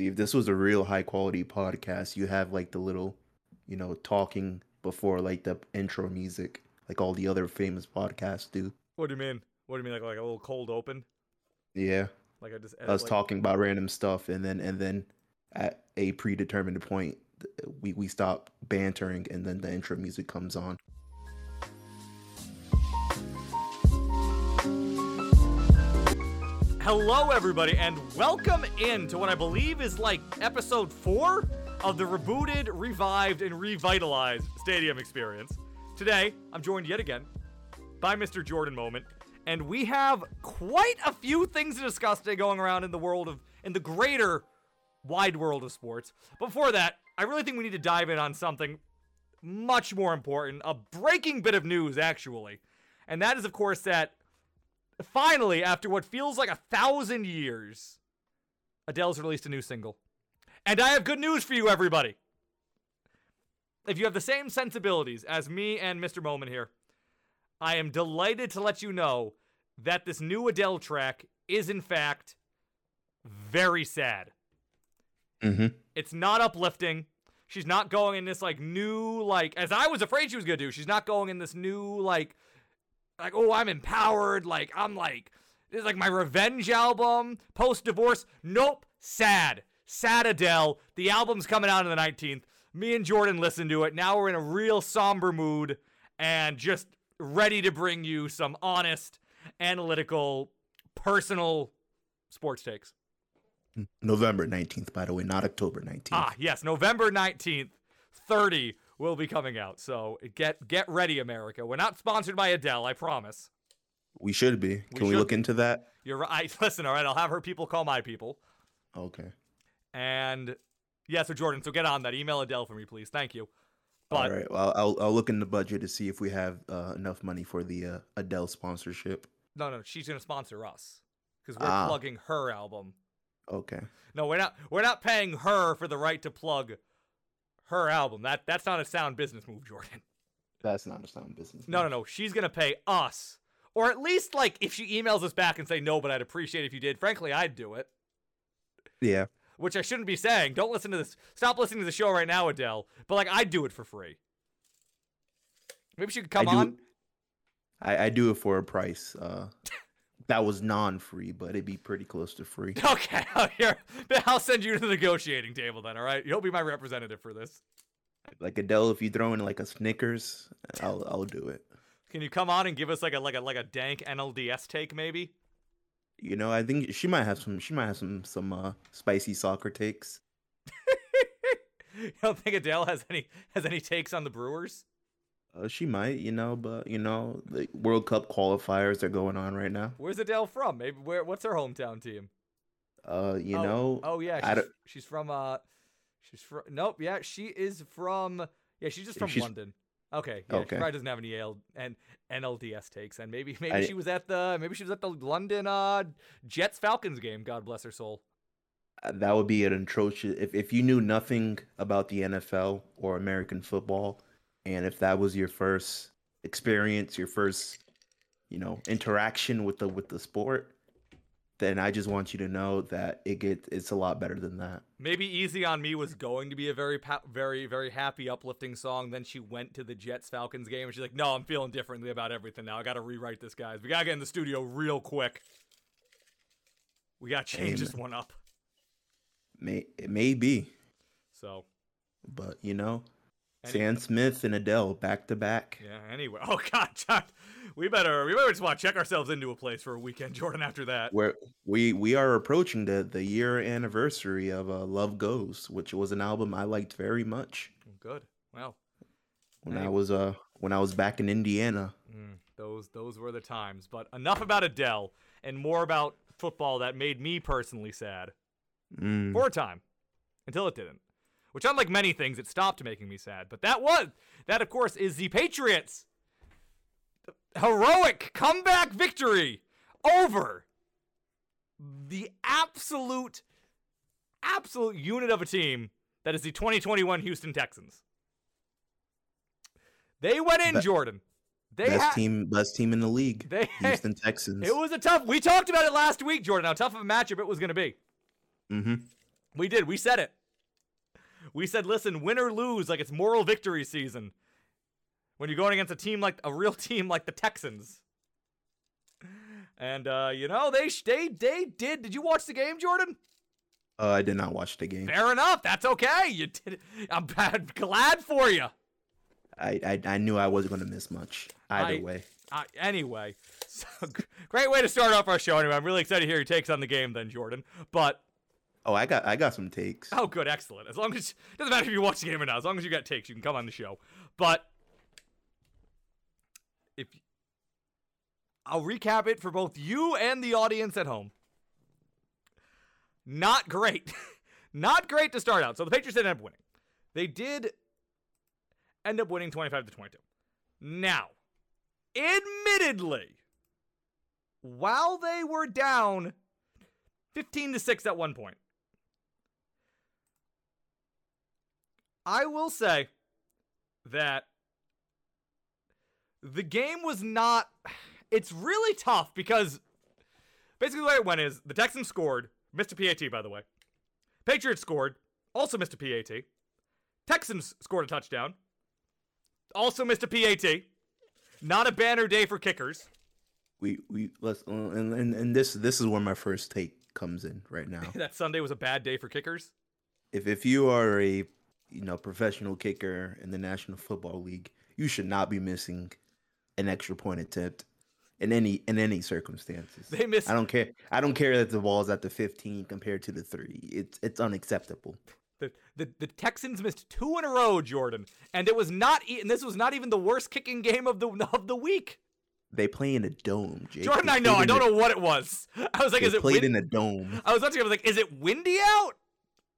See, if this was a real high quality podcast, you have like the little, you know, talking before like the intro music, like all the other famous podcasts do. What do you mean? What do you mean, like like a little cold open? Yeah, Like I just us like, talking about random stuff, and then and then at a predetermined point, we we stop bantering, and then the intro music comes on. Hello, everybody, and welcome in to what I believe is like episode four of the rebooted, revived, and revitalized Stadium Experience. Today, I'm joined yet again by Mr. Jordan Moment, and we have quite a few things to discuss today going around in the world of, in the greater wide world of sports. Before that, I really think we need to dive in on something much more important, a breaking bit of news, actually. And that is, of course, that finally, after what feels like a thousand years, Adele's released a new single. And I have good news for you, everybody. If you have the same sensibilities as me and Mr. Moment here, I am delighted to let you know that this new Adele track is, in fact, very sad. Mm-hmm. It's not uplifting. She's not going in this like new like as I was afraid she was gonna do. She's not going in this new like like oh I'm empowered. Like I'm like this is like my revenge album post divorce. Nope, sad, sad Adele. The album's coming out on the 19th. Me and Jordan listened to it. Now we're in a real somber mood and just ready to bring you some honest, analytical, personal sports takes. November nineteenth, by the way, not October nineteenth. Ah, yes, November 19th, 30 will be coming out. So get get ready, America. We're not sponsored by Adele, I promise. we should be. Can we, should look be. into that? You're right. Listen, all right, I'll have her people call my people. Okay. And yeah, so Jordan, so get on that. Email Adele for me, please. Thank you. But All right. Well, I'll I'll look in the budget to see if we have uh, enough money for the uh, Adele sponsorship. no, no, she's gonna sponsor us because we're Ah. plugging her album. Okay. No, we're not. We're not paying her for the right to plug her album. That that's not a sound business move, Jordan. That's not a sound business. No, no, no. She's gonna pay us, or at least like if she emails us back and say no, but I'd appreciate if you did. Frankly, I'd do it, Yeah. which I shouldn't be saying. Don't listen to this. Stop listening to the show right now, Adele. But like, I'd do it for free. Maybe she could come I do, on. I, I do it for a price. Uh, that was non-free, but it'd be pretty close to free. Okay, here. I'll send you to the negotiating table then. All right, you'll be my representative for this. Like Adele, if you throw in like a Snickers, I'll I'll do it. Can you come on and give us like a like a like a dank NLDS take, maybe? You know, I think she might have some. She might have some some uh, spicy soccer takes. you don't think Adele has any has any takes on the Brewers? Uh, she might, you know, but you know, the World Cup qualifiers are going on right now. Where's Adele from? Maybe where? What's her hometown team? Uh, you oh, know, Oh yeah, she's, she's from uh, she's from nope. Yeah, she is from yeah. She's just from She's- London. Okay, yeah, Okay. she probably doesn't have any AL and NLDS takes, and maybe maybe I- she was at the maybe she was at the London uh Jets Falcons game. God bless her soul. uh, that would be an atrocious. If if you knew nothing about the NFL or American football, and if that was your first experience, your first, you know, interaction with the with the sport, then I just want you to know that it get it's a lot better than that. Maybe "Easy on Me" was going to be a very pa- very very happy, uplifting song. Then she went to the Jets Falcons game, and she's like, "No, I'm feeling differently about everything now. I got to rewrite this, guys. We gotta get in the studio real quick. We gotta change this one up." May it may be, So but you know, Sam Smith and Adele back to back. Yeah. Anyway, oh god, we better we better just want to check ourselves into a place for a weekend, Jordan. After that, Where we we are approaching the the year anniversary of uh, Love Goes, which was an album I liked very much good. Well, when I was uh when I was back in Indiana. mm, those those were the times. But enough about Adele and more about football that made me personally sad Mm. for a time, until it didn't. Which, unlike many things, it stopped making me sad. But that was that, of course, is the Patriots' heroic comeback victory over the absolute, absolute unit of a team that is the 2021 Houston Texans. They went in, Jordan. They best had, team, best team in the league. They- Houston Texans. It was a tough. We talked about it last week, Jordan. How tough of a matchup it was going to be. Mm-hmm. We did. We said it. We said, listen, win or lose, like it's moral victory season. When you're going against a team like a real team like the Texans. And uh, you know, they they they did. Did you watch the game, Jordan? Uh, I did not watch the game. Fair enough. That's okay. You did. I'm glad for you. I I, I knew I wasn't going to miss much either I, way. Uh, anyway, so, great way to start off our show. Anyway, I'm really excited to hear your takes on the game, then, Jordan. But oh, I got I got some takes. Oh, good, excellent. As long as doesn't matter if you watch the game or not. As long as you got takes, you can come on the show. But if I'll recap it for both you and the audience at home. Not great. Not great to start out. So the Patriots ended up winning. They did end up winning 25 to 22. Now, admittedly, while they were down 15 to 6 at one point, I will say that the game was not it's really tough because basically the way it went is the Texans scored, missed a PAT by the way. Patriots scored, also missed a PAT. Texans scored a touchdown, also missed a PAT. Not a banner day for kickers. We we let's uh, and, and and this this is where my first take comes in right now. that Sunday was a bad day for kickers. If if you are a you know professional kicker in the National Football League, you should not be missing an extra point attempt in any in any circumstances. They miss. I don't care. I don't care that the ball's at the 15 compared to the three. It's it's unacceptable. The, the, the Texans missed two in a row, Jordan, and it was not. And this was not even the worst kicking game of the of the week. They play in a dome, Jake. Jordan. I know. I don't know what it was. I was like, is it played in a dome? I was watching. I was like, is it windy out?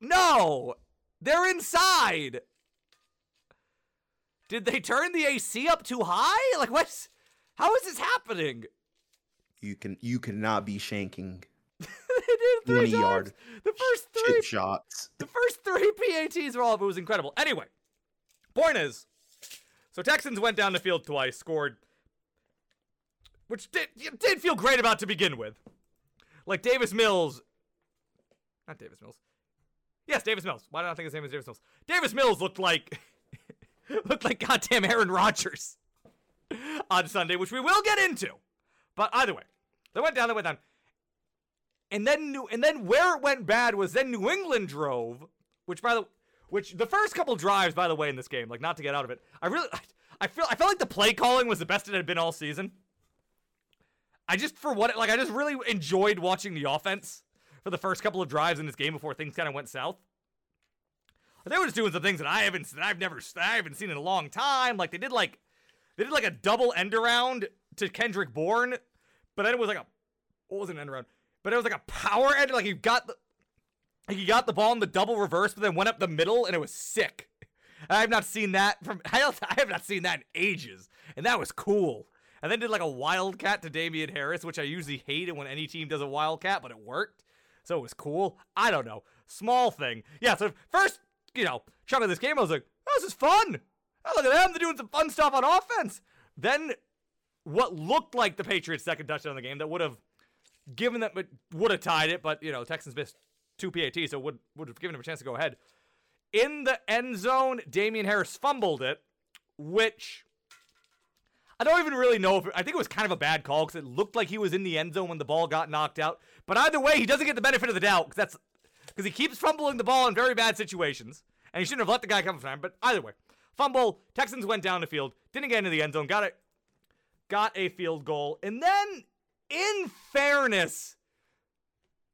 No, they're inside. Did they turn the AC up too high? Like what's how is this happening? You can you cannot be shanking they did three times. yard the first three chip shots. The first three PATs were all of it was incredible. Anyway, point is, so Texans went down the field twice, scored, which did did feel great about to begin with. Like Davis Mills, not Davis Mills. Yes, Davis Mills. Why did I think his name was Davis Mills? Davis Mills looked like looked like goddamn Aaron Rodgers on Sunday, which we will get into. But either way, they went down, they went down. And then New, and then where it went bad was then New England drove, which by the which the first couple drives, by the way, in this game, like not to get out of it, I really I feel I felt like the play calling was the best it had been all season. I just for what like I just really enjoyed watching the offense for the first couple of drives in this game before things kind of went south. They were just doing some things that I haven't that I've never I haven't seen in a long time. Like they did like they did like a double end around to Kendrick Bourne, but then it was like a what was an end around? But it was like a power end. Like he got the like he got the ball in the double reverse, but then went up the middle, and it was sick. I have not seen that from I have not seen that in ages, and that was cool. And then did like a wildcat to Damien Harris, which I usually hate it when any team does a wildcat, but it worked, so it was cool. I don't know, small thing. Yeah. So first, you know, chunk of this game, I was like, oh, this is fun. Oh, look at them. They're doing some fun stuff on offense. Then what looked like the Patriots' second touchdown in the game that would have given them, would have tied it, but, you know, Texans missed two PATs, so would, would have given them a chance to go ahead. In the end zone, Damien Harris fumbled it, which I don't even really know if I think it was kind of a bad call because it looked like he was in the end zone when the ball got knocked out. But either way, he doesn't get the benefit of the doubt because that's because he keeps fumbling the ball in very bad situations, and he shouldn't have let the guy come from time. But either way, Fumble. Texans went down the field. Didn't get into the end zone. Got it. Got a field goal. And then, in fairness,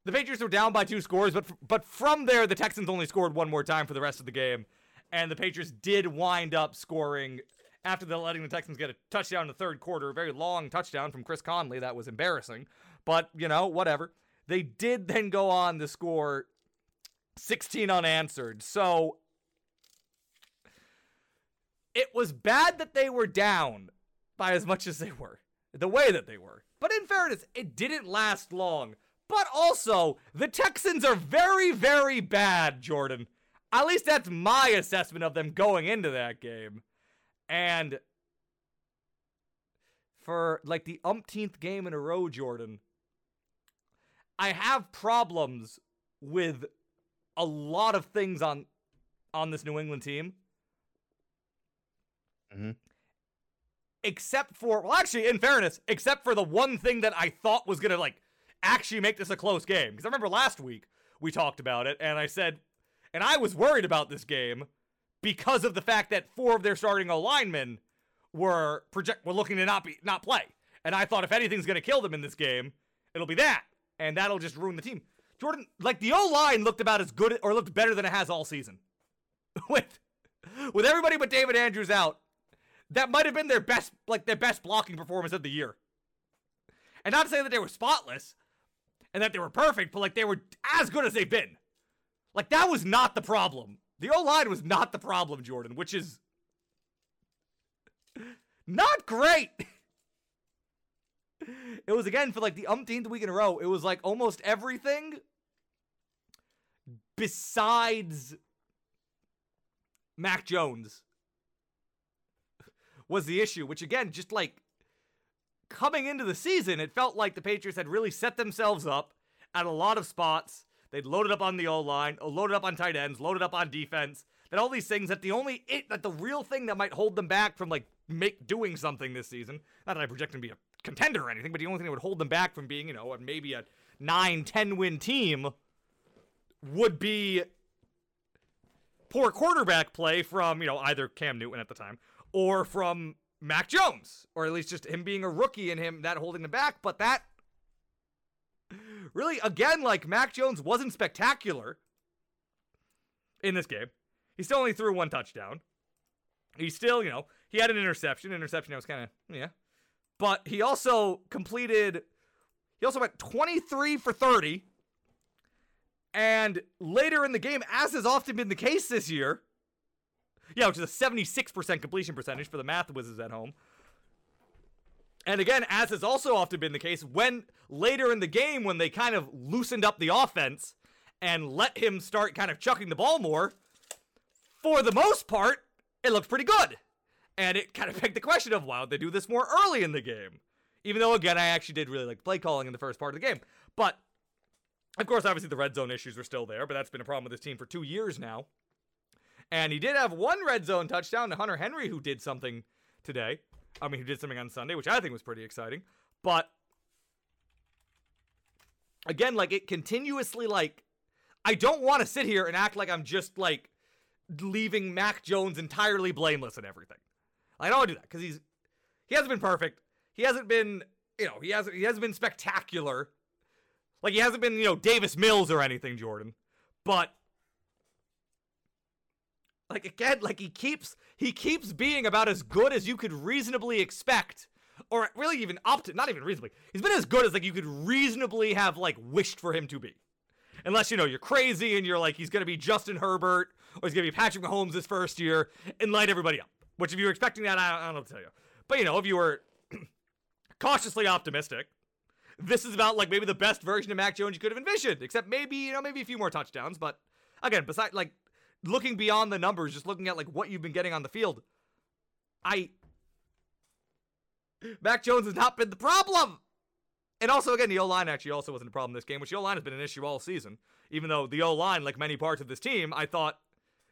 the Patriots were down by two scores, but but from there, the Texans only scored one more time for the rest of the game, and the Patriots did wind up scoring after the letting the Texans get a touchdown in the third quarter, a very long touchdown from Chris Conley. That was embarrassing, but you know whatever. They did then go on to score 16 unanswered. So it was bad that they were down by as much as they were, the way that they were. But in fairness, it didn't last long. But also, the Texans are very, very bad, Jordan. At least that's my assessment of them going into that game. And for like the umpteenth game in a row, Jordan, I have problems with a lot of things on on this New England team. Mm-hmm. Except for well, actually, in fairness, except for the one thing that I thought was gonna like actually make this a close game. Because I remember last week we talked about it, and I said, and I was worried about this game because of the fact that four of their starting linemen were project were looking to not be not play. And I thought if anything's gonna kill them in this game, it'll be that. And that'll just ruin the team. Jordan, like the O line looked about as good or looked better than it has all season. with with everybody but David Andrews out, that might have been their best like their best blocking performance of the year. And not to say that they were spotless and that they were perfect, but like they were as good as they've been. Like that was not the problem. The O line was not the problem, Jordan, which is not great. It was again for like the umpteenth week in a row. It was like almost everything besides Mac Jones was the issue, which again, just like coming into the season, it felt like the Patriots had really set themselves up at a lot of spots. They'd loaded up on the O line, uh, loaded up on tight ends, loaded up on defense. That all these things that the only it that the real thing that might hold them back from like make doing something this season. Not that I project them to be a contender or anything, but the only thing that would hold them back from being, you know, maybe a 9, 10 win team would be poor quarterback play from, you know, either Cam Newton at the time or from Mac Jones, or at least just him being a rookie and him that holding them back. But that really, again, like Mac Jones wasn't spectacular in this game. He still only threw one touchdown. He still, you know, he had an interception. Interception that was kind of, yeah. But he also completed, he also went 23 for 30. And later in the game, as has often been the case this year, yeah, which is a 76% completion percentage for the math whizzes at home. And again, as has also often been the case, when later in the game, when they kind of loosened up the offense and let him start kind of chucking the ball more, for the most part, it looked pretty good. And it kind of begged the question of why would they do this more early in the game? Even though, again, I actually did really like play calling in the first part of the game. But, of course, obviously the red zone issues were still there, but that's been a problem with this team for two years now. And he did have one red zone touchdown to Hunter Henry, who did something today. I mean, who did something on Sunday, which I think was pretty exciting. But again, like it continuously, like I don't want to sit here and act like I'm just like leaving Mac Jones entirely blameless and everything. I don't want to do that because he's he hasn't been perfect. He hasn't been, you know, he hasn't he hasn't been spectacular. Like he hasn't been, you know, Davis Mills or anything, Jordan. But like again, like he keeps he keeps being about as good as you could reasonably expect, or really even up to not even reasonably. He's been as good as like you could reasonably have like wished for him to be, unless you know you're crazy and you're like he's gonna be Justin Herbert or he's gonna be Patrick Mahomes his first year and light everybody up. Which if you were expecting that, I I don't know tell you. But you know, if you were cautiously optimistic, this is about like maybe the best version of Mac Jones you could have envisioned, except maybe you know maybe a few more touchdowns. But again, besides like looking beyond the numbers, just looking at like what you've been getting on the field, I Mac Jones has not been the problem. And also, again, the O line actually also wasn't a problem this game, which the O line has been an issue all season. Even though the O line, like many parts of this team, I thought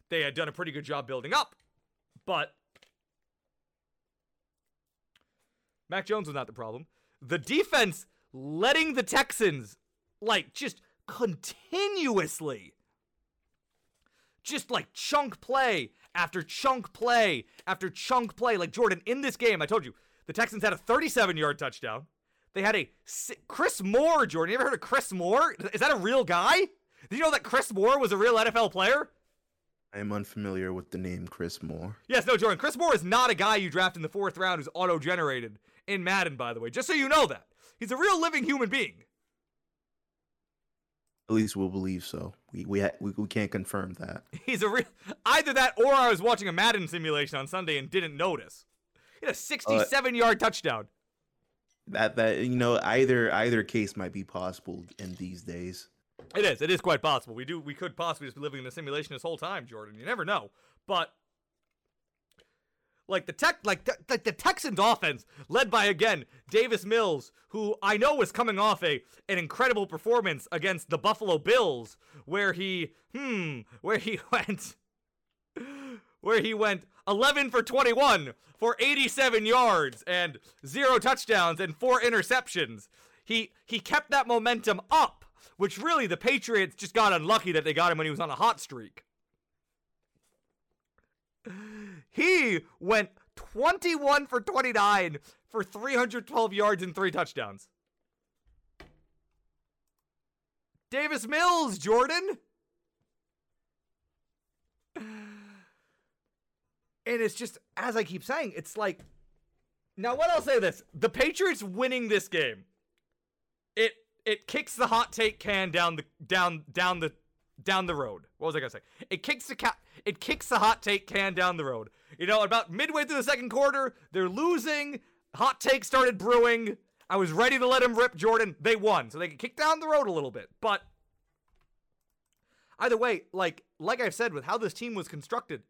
they had done a pretty good job building up. But Mac Jones was not the problem. The defense letting the Texans, like, just continuously just like chunk play after chunk play after chunk play. Like Jordan in this game, I told you the Texans had a 37 yard touchdown. They had a Chris Moore. Jordan, you ever heard of Chris Moore? Is that a real guy? Did you know that Chris Moore was a real NFL player? I am unfamiliar with the name Chris Moore. Yes, no, Jordan. Chris Moore is not a guy you draft in the fourth round who's auto generated in Madden, by the way, just so you know that. He's a real living human being. At least we'll believe so. We we ha- we, we can't confirm that. He's a real either that or I was watching a Madden simulation on Sunday and didn't notice. He had a 67 uh, yard touchdown. That that you know either either case might be possible in these days. It is. It is quite possible. We do. We could possibly just be living in a simulation this whole time, Jordan. You never know. But Like the tech, like the, the, the Texans offense, led by again Davis Mills, who I know was coming off a an incredible performance against the Buffalo Bills, where he hmm, where he went, where he went 11 for 21 for 87 yards and zero touchdowns and four interceptions. He he kept that momentum up, which really the Patriots just got unlucky that they got him when he was on a hot streak. He went 21 for 29 for 312 yards and three touchdowns. Davis Mills, Jordan. And it's just, as I keep saying, it's like. Now, what I'll say this: the Patriots winning this game, it it kicks the hot take can down the down down the down the road. What was I gonna say? It kicks the cat. It kicks the hot take can down the road. You know, about midway through the second quarter, they're losing. Hot take started brewing. I was ready to let him rip Jordan. They won, so they can kick down the road a little bit. But either way, like like I've said, with how this team was constructed,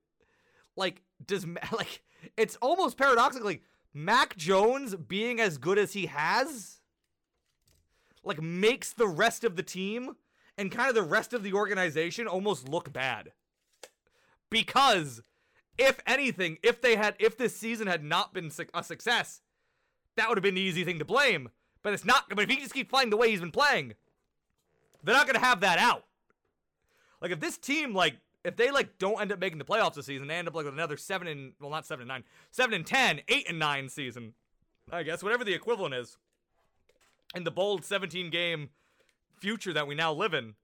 like does like it's almost paradoxically Mac Jones being as good as he has, like makes the rest of the team and kind of the rest of the organization almost look bad. Because if anything, if they had if this season had not been a success, that would have been the easy thing to blame. But it's not. But if he just keeps playing the way he's been playing, they're not going to have that out. Like if this team like if they like don't end up making the playoffs this season, they end up like with another seven and well not seven and nine, seven and ten, eight and nine season, I guess whatever the equivalent is, in the bold 17 game future that we now live in.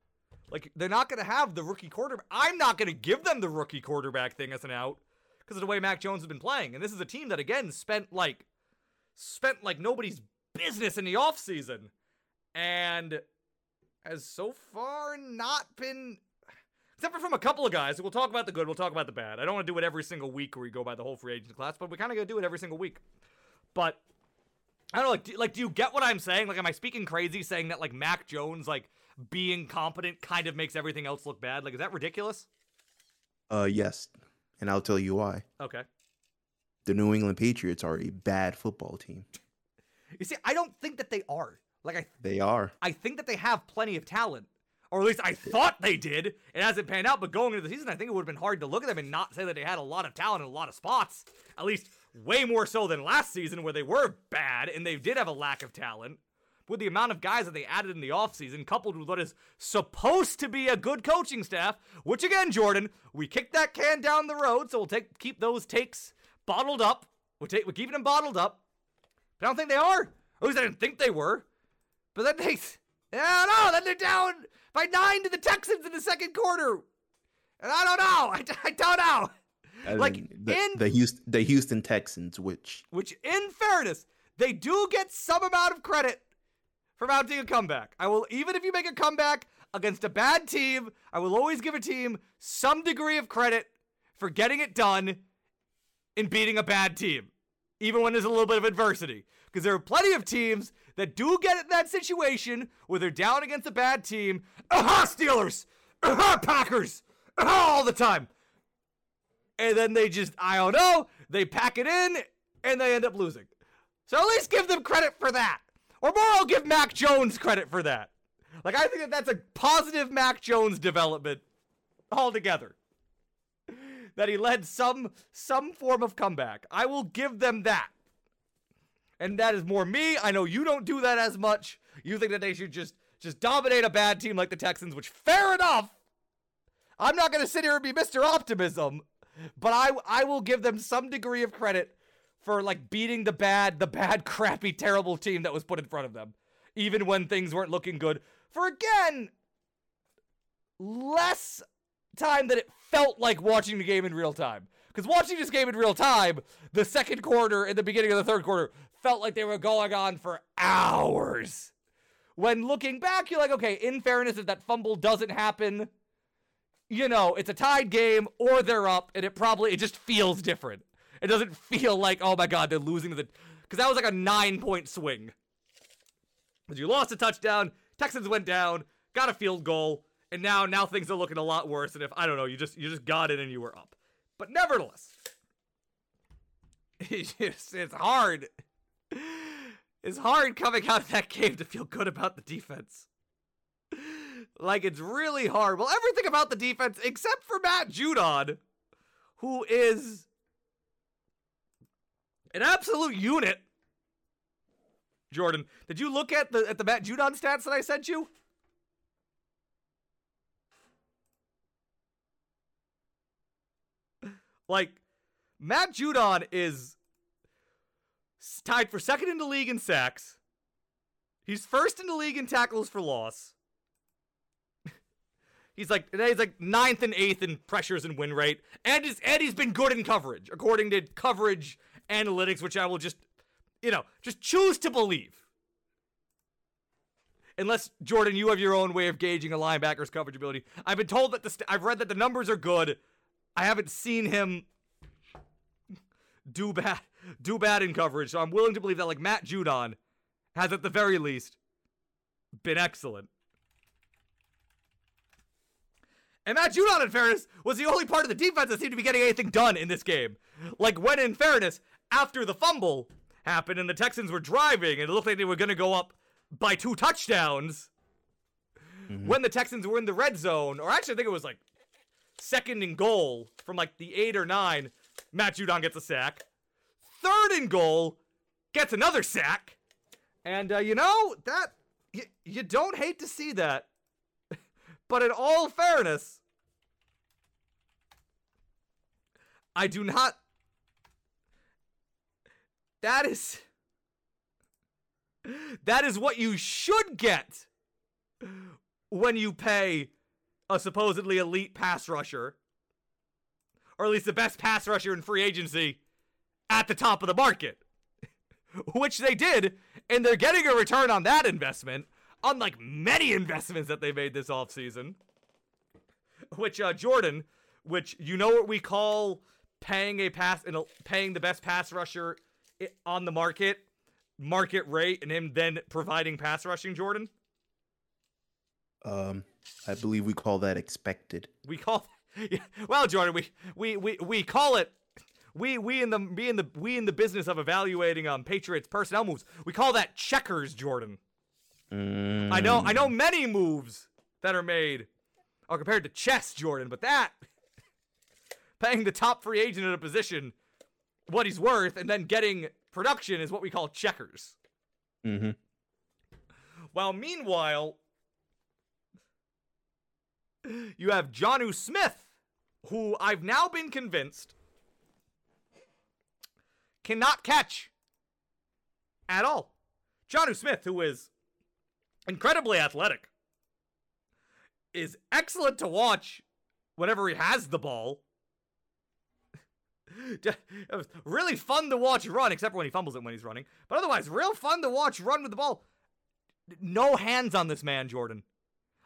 Like they're not going to have the rookie quarterback. I'm not going to give them the rookie quarterback thing as an out because of the way Mac Jones has been playing. And this is a team that again spent like spent like nobody's business in the offseason and has so far not been except for from a couple of guys. We'll talk about the good, we'll talk about the bad. I don't want to do it every single week where we go by the whole free agent class, but we kind of got to do it every single week. But I don't know, like, do, like, do you get what I'm saying? Like, am I speaking crazy saying that like Mac Jones, like being competent, kind of makes everything else look bad? Like, is that ridiculous? Uh, yes, and I'll tell you why. Okay. The New England Patriots are a bad football team. You see, I don't think that they are. Like, I they are. I think that they have plenty of talent or at least I thought they did. It hasn't panned out, but going into the season, I think it would have been hard to look at them and not say that they had a lot of talent in a lot of spots. At least way more so than last season, where they were bad and they did have a lack of talent. With the amount of guys that they added in the offseason, coupled with what is supposed to be a good coaching staff, which again, Jordan, we kicked that can down the road, so we'll take keep those takes bottled up. We're, take, we're keeping them bottled up. But I don't think they are. At least I didn't think they were. But then they, I don't know. Then they're down by nine to the Texans in the second quarter. And I don't know. I, I don't know. Like the, in the Houston, the Houston Texans, which which in fairness, they do get some amount of credit for mounting a comeback. I will even if you make a comeback against a bad team, I will always give a team some degree of credit for getting it done in beating a bad team, even when there's a little bit of adversity. Because there are plenty of teams that do get in that situation where they're down against a bad team. Aha, Steelers! Aha, Packers! Aha, all the time. And then they just, I don't know, they pack it in and they end up losing. So at least give them credit for that. Or more, I'll give Mac Jones credit for that. Like, I think that that's a positive Mac Jones development altogether. That he led some some form of comeback. I will give them that and that is more me. I know you don't do that as much. You think that they should just just dominate a bad team like the Texans, which fair enough. I'm not going to sit here and be Mr. Optimism, but I I will give them some degree of credit for like beating the bad the bad crappy terrible team that was put in front of them even when things weren't looking good for again less time that it felt like watching the game in real time. Because watching this game in real time, the second quarter and the beginning of the third quarter felt like they were going on for hours. When looking back, you're like, okay, in fairness, if that fumble doesn't happen, you know, it's a tied game or they're up, and it probably it just feels different. It doesn't feel like, oh my god, they're losing to the because that was like a nine point swing. Because you lost a touchdown, Texans went down, got a field goal, and now now things are looking a lot worse. And if I don't know, you just you just got it and you were up. But nevertheless, it's, it's hard. It's hard coming out of that game to feel good about the defense. Like it's really hard. Well, everything about the defense except for Matt Judon, who is an absolute unit. Jordan, did you look at the at the Matt Judon stats that I sent you? Like Matt Judon is tied for second in the league in sacks. He's first in the league in tackles for loss. He's like he's like ninth and eighth in pressures and win rate, and he's and he's been good in coverage according to coverage analytics, which I will just you know just choose to believe. Unless Jordan, you have your own way of gauging a linebacker's coverage ability. I've been told that the st- I've read that the numbers are good. I haven't seen him do bad do bad in coverage. So I'm willing to believe that like Matt Judon has at the very least been excellent. And Matt Judon, in fairness, was the only part of the defense that seemed to be getting anything done in this game. Like when, in fairness, after the fumble happened and the Texans were driving and it looked like they were going to go up by two touchdowns. Mm-hmm. When the Texans were in the red zone, or actually, I think it was like second and goal from like the eight or nine, Matt Judon gets a sack. Third and goal, gets another sack. And uh, you know that y- you don't hate to see that. But in all fairness, I do not. That is. That is what you should get when you pay a supposedly elite pass rusher, or at least the best pass rusher in free agency, at the top of the market. Which they did, and they're getting a return on that investment, unlike many investments that they made this offseason. Which, uh, Jordan, which you know what we call paying a pass and paying the best pass rusher on the market, market rate, and him then providing pass rushing, Jordan? Um, I believe we call that expected. We call, well, Jordan, we we we we call it. We we in the we in the we in the business of evaluating um Patriots personnel moves. We call that checkers, Jordan. Mm. I know I know mm. many moves that are made are compared to chess, Jordan, but that paying the top free agent in a position what he's worth and then getting production is what we call checkers. Mm-hmm. While meanwhile, you have Jonnu Smith, who I've now been convinced cannot catch at all. Jonnu Smith, who is incredibly athletic, is excellent to watch whenever he has the ball. really fun to watch run, except when he fumbles it when he's running. But otherwise, real fun to watch run with the ball. No hands on this man, Jordan.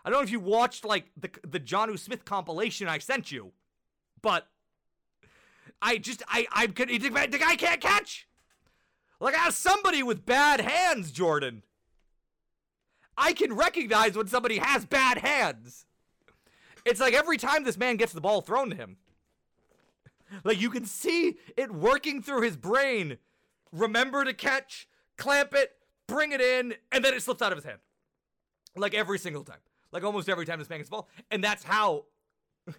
I don't know if you watched like the the Jonnu Smith compilation I sent you, but I just I I the guy can't catch. Like I have somebody with bad hands, Jordan. I can recognize when somebody has bad hands. It's like every time this man gets the ball thrown to him. Like you can see it working through his brain. Remember to catch, clamp it, bring it in, and then it slips out of his hand. Like every single time like almost every time this man gets the ball. And that's how.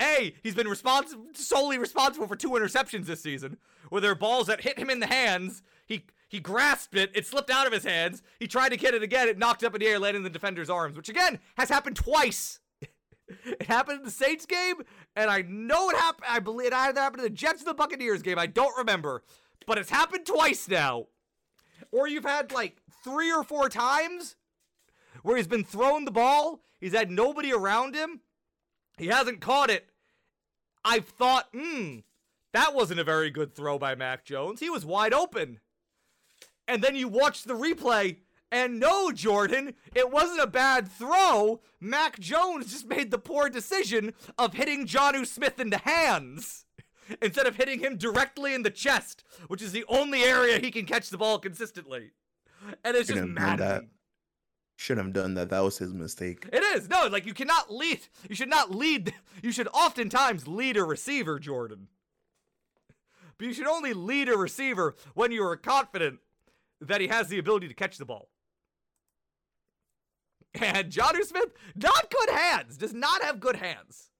A, he's been responsible, solely responsible for two interceptions this season, where there are balls that hit him in the hands. He he grasped it, it slipped out of his hands. He tried to get it again, it knocked up in the air, landing in the defender's arms, which again has happened twice. it happened in the Saints game, and I know it happened. I believe it either happened in the Jets or the Buccaneers game. I don't remember, but it's happened twice now. Or you've had like three or four times where he's been thrown the ball, he's had nobody around him, he hasn't caught it. I've thought, hmm, that wasn't a very good throw by Mac Jones. He was wide open. And then you watch the replay, and no, Jordan, it wasn't a bad throw. Mac Jones just made the poor decision of hitting Jonnu Smith in the hands instead of hitting him directly in the chest, which is the only area he can catch the ball consistently. And it's just maddening shouldn't have done that. That was his mistake. It is. No, like you cannot lead. You should not lead. You should oftentimes lead a receiver, Jordan. but you should only lead a receiver when you are confident that he has the ability to catch the ball. And Jonnu Smith, not good hands, does not have good hands.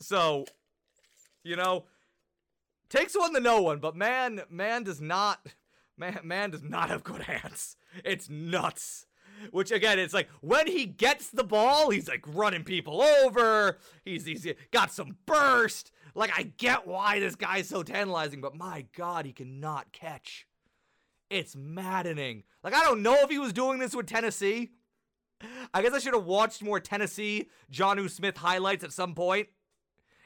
So, you know, takes one to know one, but man, man does not, man, man does not have good hands. It's nuts. Which again, it's like when he gets the ball, he's like running people over. He's he's got some burst. Like I get why this guy's so tantalizing, but my God, he cannot catch. It's maddening. Like I don't know if he was doing this with Tennessee. I guess I should have watched more Tennessee Jonnu Smith highlights at some point,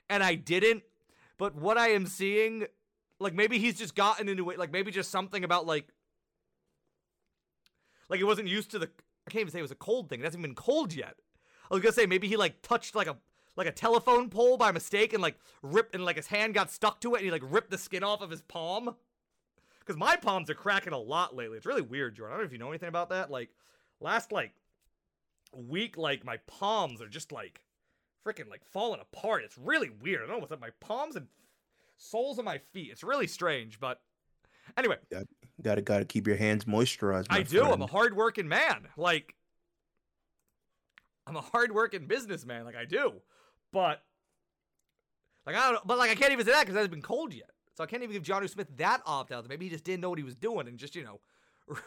and I didn't. But what I am seeing, like maybe he's just gotten into it. Like maybe just something about like like he wasn't used to the. I can't even say it was a cold thing. It hasn't been cold yet. I was gonna say maybe he like touched like a like a telephone pole by mistake and like ripped and like his hand got stuck to it and he like ripped the skin off of his palm. Because my palms are cracking a lot lately. It's really weird, Jordan. I don't know if you know anything about that. Like last like week, like my palms are just like freaking like falling apart. It's really weird. I don't know what's up. My palms and soles of my feet. It's really strange, but anyway. Yeah, gotta gotta keep your hands moisturized. I do. friend. I'm a hardworking man. Like I'm a hardworking businessman. Like I do, but like I don't. But like I can't even say that because it hasn't been cold yet. So I can't even give Jonnu Smith that opt out. Maybe he just didn't know what he was doing and just you know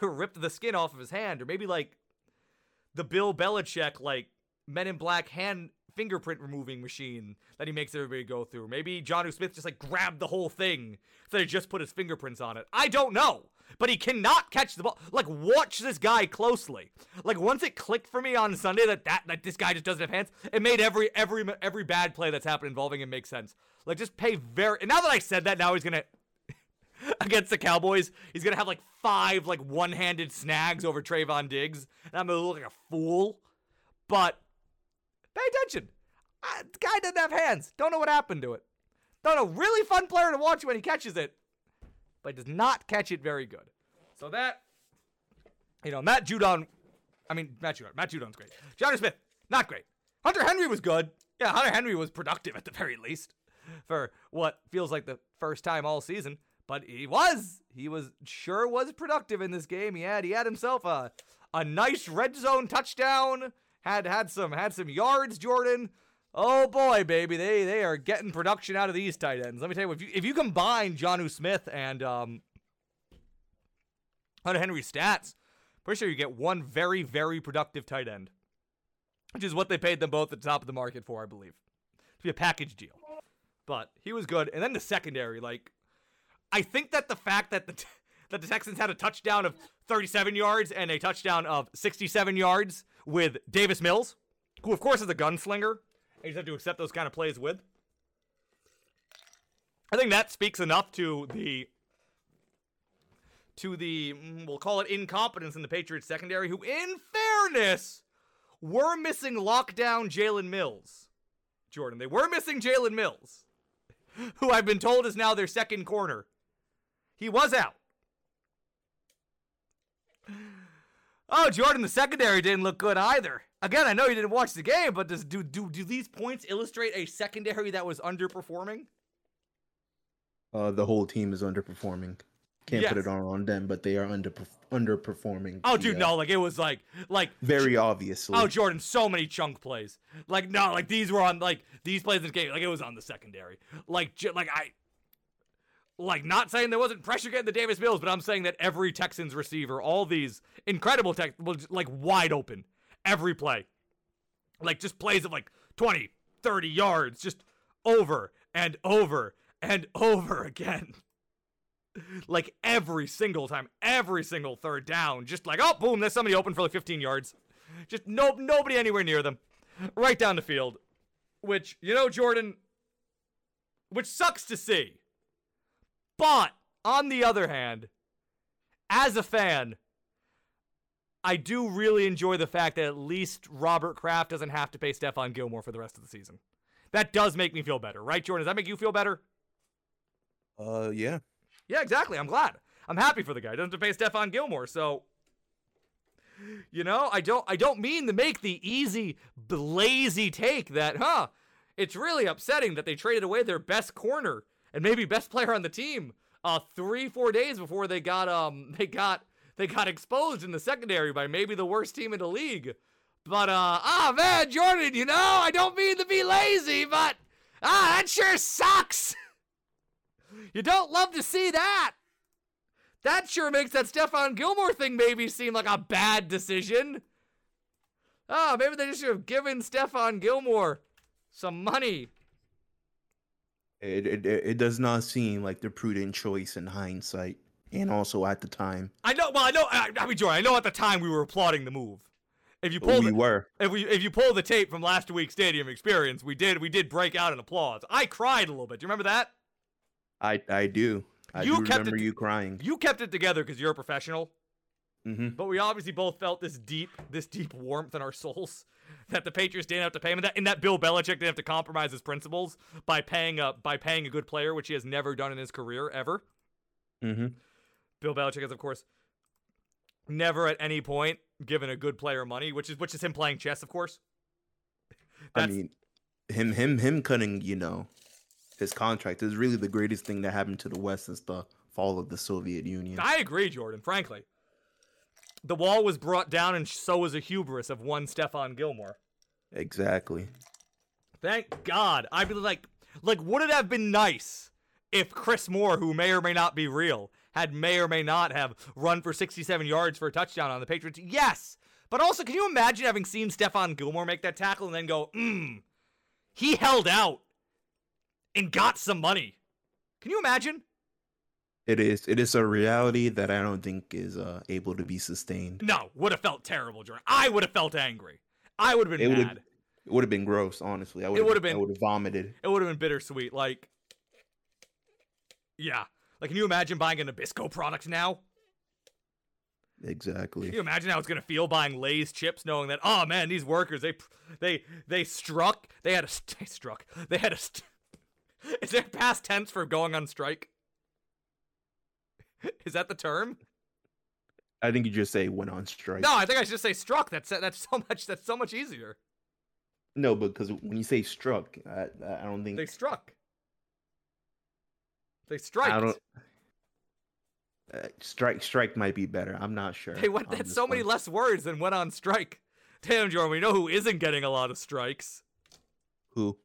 ripped the skin off of his hand, or maybe like the Bill Belichick like Men in Black hand fingerprint removing machine that he makes everybody go through. Maybe Jonnu Smith just like grabbed the whole thing so he just put his fingerprints on it. I don't know. But he cannot catch the ball. Like, watch this guy closely. Like, once it clicked for me on Sunday that that, that this guy just doesn't have hands, it made every every every bad play that's happened involving him make sense. Like, just pay very. And now that I said that, now he's gonna against the Cowboys, he's gonna have like five like one-handed snags over Trevon Diggs, and I'm gonna look like a fool. But pay attention. Uh, the guy doesn't have hands. Don't know what happened to it. Don't know. Really fun player to watch when he catches it, but does not catch it very good. So that, you know, Matt Judon. I mean, Matt Judon. Matt Judon's great. Jonnu Smith, not great. Hunter Henry was good. Yeah, Hunter Henry was productive at the very least for what feels like the first time all season. But he was. He was sure was productive in this game. He had he had himself a a nice red zone touchdown. Had had some had some yards, Jordan. Oh boy, baby, they they are getting production out of these tight ends. Let me tell you, if you if you combine Jonnu Smith and um, Hunter Henry's stats, pretty sure you get one very very productive tight end, which is what they paid them both at the top of the market for, I believe, to be a package deal. But he was good, and then the secondary, like, I think that the fact that the that the Texans had a touchdown of 37 yards and a touchdown of 67 yards with Davis Mills, who of course is a gunslinger. You just have to accept those kind of plays with. I think that speaks enough to the to the mm, we'll call it incompetence in the Patriots secondary, who, in fairness, were missing lockdown Jalen Mills. Jordan, they were missing Jalen Mills, who I've been told is now their second corner. He was out. Oh, Jordan, the secondary didn't look good either. Again, I know you didn't watch the game, but does do do do these points illustrate a secondary that was underperforming? Uh, the whole team is underperforming. Can't put it on on them, but they are under underperforming. Oh, dude, no, like it was like like Very obviously. Oh, Jordan, so many chunk plays. Like no, like these were on like these plays in the game. Like it was on the secondary. Like j- like I. Like not saying there wasn't pressure getting the Davis Mills, but I'm saying that every Texans receiver, all these incredible tech, was like wide open every play. Like just plays of like 20, 30 yards, just over and over and over again. Like every single time, every single third down, just like, oh, boom, there's somebody open for like 15 yards. Just no, nobody anywhere near them. Right down the field. Which, you know, Jordan, which sucks to see. But on the other hand, as a fan, I do really enjoy the fact that at least Robert Kraft doesn't have to pay Stephon Gilmore for the rest of the season. That does make me feel better, right, Jordan? Does that make you feel better? Uh, yeah. Yeah, exactly. I'm glad. I'm happy for the guy. He doesn't have to pay Stephon Gilmore, so you know, I don't I don't mean to make the easy, lazy take that, huh? It's really upsetting that they traded away their best corner and maybe best player on the team uh, three four days before they got um they got they got exposed in the secondary by maybe the worst team in the league. But uh ah man, Jordan, you know I don't mean to be lazy, but ah that sure sucks. you don't love to see that. That sure makes that Stephon Gilmore thing maybe seem like a bad decision. Ah, maybe they just should have given Stephon Gilmore some money. It, it it does not seem like the prudent choice in hindsight, and also at the time. I know. Well, I know. I, I mean, Jordan, I know at the time we were applauding the move. If you Well, pull, we the, were. if we if you pull the tape from last week's stadium experience, we did we did break out in applause. I cried a little bit. Do you remember that? I I do. I You do kept remember it- you crying. You kept it together because you're a professional. hmm But we obviously both felt this deep, this deep warmth in our souls that the Patriots didn't have to pay him, and that, and that Bill Belichick didn't have to compromise his principles by paying a by paying a good player, which he has never done in his career ever. hmm Bill Belichick has, of course, never at any point given a good player money, which is which is him playing chess, of course. I mean, him him him cutting you know his contract is really the greatest thing that happened to the West since the fall of the Soviet Union. I agree, Jordan. Frankly, the wall was brought down, and so was a hubris of one Stephon Gilmore. Exactly. Thank God. I'd be like, like, would it have been nice if Chris Moore, who may or may not be real, had may or may not have run for 67 yards for a touchdown on the Patriots? Yes. But also, can you imagine having seen Stephon Gilmore make that tackle and then go, mmm, he held out and got some money? Can you imagine? It is. It is a reality that I don't think is uh, able to be sustained. No, would have felt terrible, Jordan. I would have felt angry. I would have It been would've- mad. It would have been gross, honestly. I would would've have been- I would have vomited. It would have been bittersweet. Like, yeah. Like, can you imagine buying a Nabisco product now? Exactly. Can you imagine how it's gonna feel buying Lay's chips, knowing that oh man, these workers they they they struck, they had a st- they struck, they had a. St- Is there past tense for going on strike? Is that the term? I think you just say went on strike. No, I think I should just say struck. That's that's so much. That's so much easier. No, but because when you say struck, I, I don't think They struck. They. I don't. Uh, strike strike might be better. I'm not sure. They went. That's so many less words than went on strike. Damn, Jordan. We know who isn't getting a lot of strikes. Who?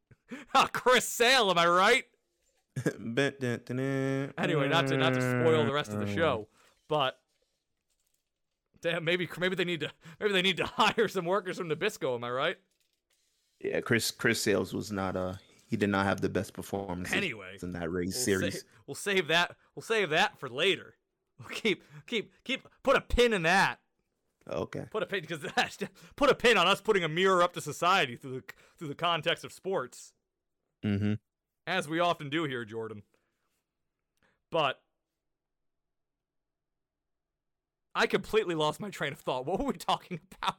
Ah, Chris Sale. Am I right? anyway, not to not to spoil the rest of the show, but damn, maybe maybe they need to maybe they need to hire some workers from Nabisco. Am I right? Yeah, Chris Chris Sales was not uh he did not have the best performance Anyway, in that race We'll series. we'll save that. We'll save that for later. We'll keep keep keep put a pin in that. Okay. Put a pin because put a pin on us putting a mirror up to society through the through the context of sports. Mm-hmm. as we often do here, Jordan. But I completely lost my train of thought. What were we talking about?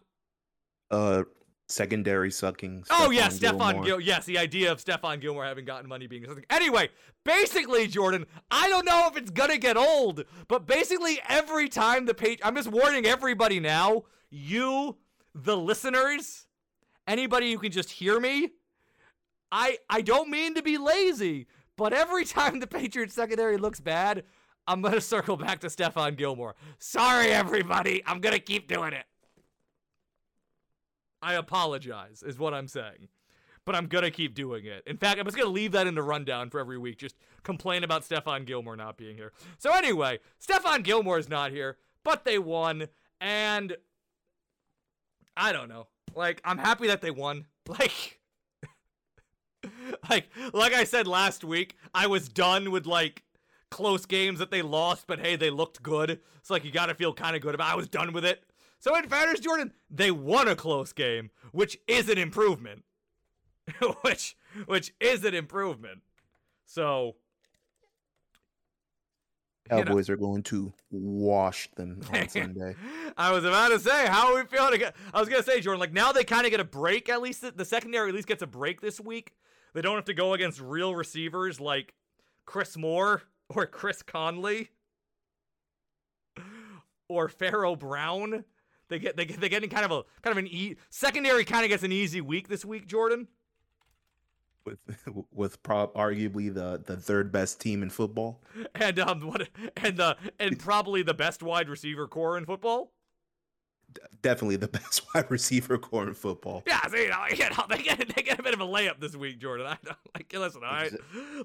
Uh, secondary sucking. oh yeah, Stephon Stefan Gilmore. Gil. Yes, the idea of Stephon Gilmore having gotten money being something. Anyway, basically, Jordan, I don't know if it's gonna get old, but basically every time the page, I'm just warning everybody now. You, the listeners, anybody who can just hear me. I I don't mean to be lazy, but every time the Patriots secondary looks bad, I'm gonna circle back to Stephon Gilmore. Sorry, everybody, I'm gonna keep doing it. I apologize, is what I'm saying. But I'm gonna keep doing it. In fact, I'm just gonna leave that in the rundown for every week. Just complain about Stephon Gilmore not being here. So anyway, Stephon Gilmore is not here, but they won, and I don't know. Like, I'm happy that they won. Like, like, like I said last week, I was done with like close games that they lost, but hey, they looked good. It's like you gotta feel kind of good about. I was done with it. So in fairness, Jordan, they won a close game, which is an improvement. which which is an improvement. So you know. Cowboys are going to wash them on Sunday. I was about to say, how are we feeling? I was gonna say, Jordan, like now they kind of get a break. At least the secondary at least gets a break this week. They don't have to go against real receivers like Chris Moore or Chris Conley or Pharaoh Brown. They get they get they getting kind of a kind of an e- secondary kind of gets an easy week this week, Jordan. with with prob arguably the the third best team in football. And um, what and the and probably the best wide receiver corps in football. Definitely the best wide receiver corps in football. Yeah, so, you know, you know they get they get a bit of a layup this week, Jordan. I don't like listen, all right.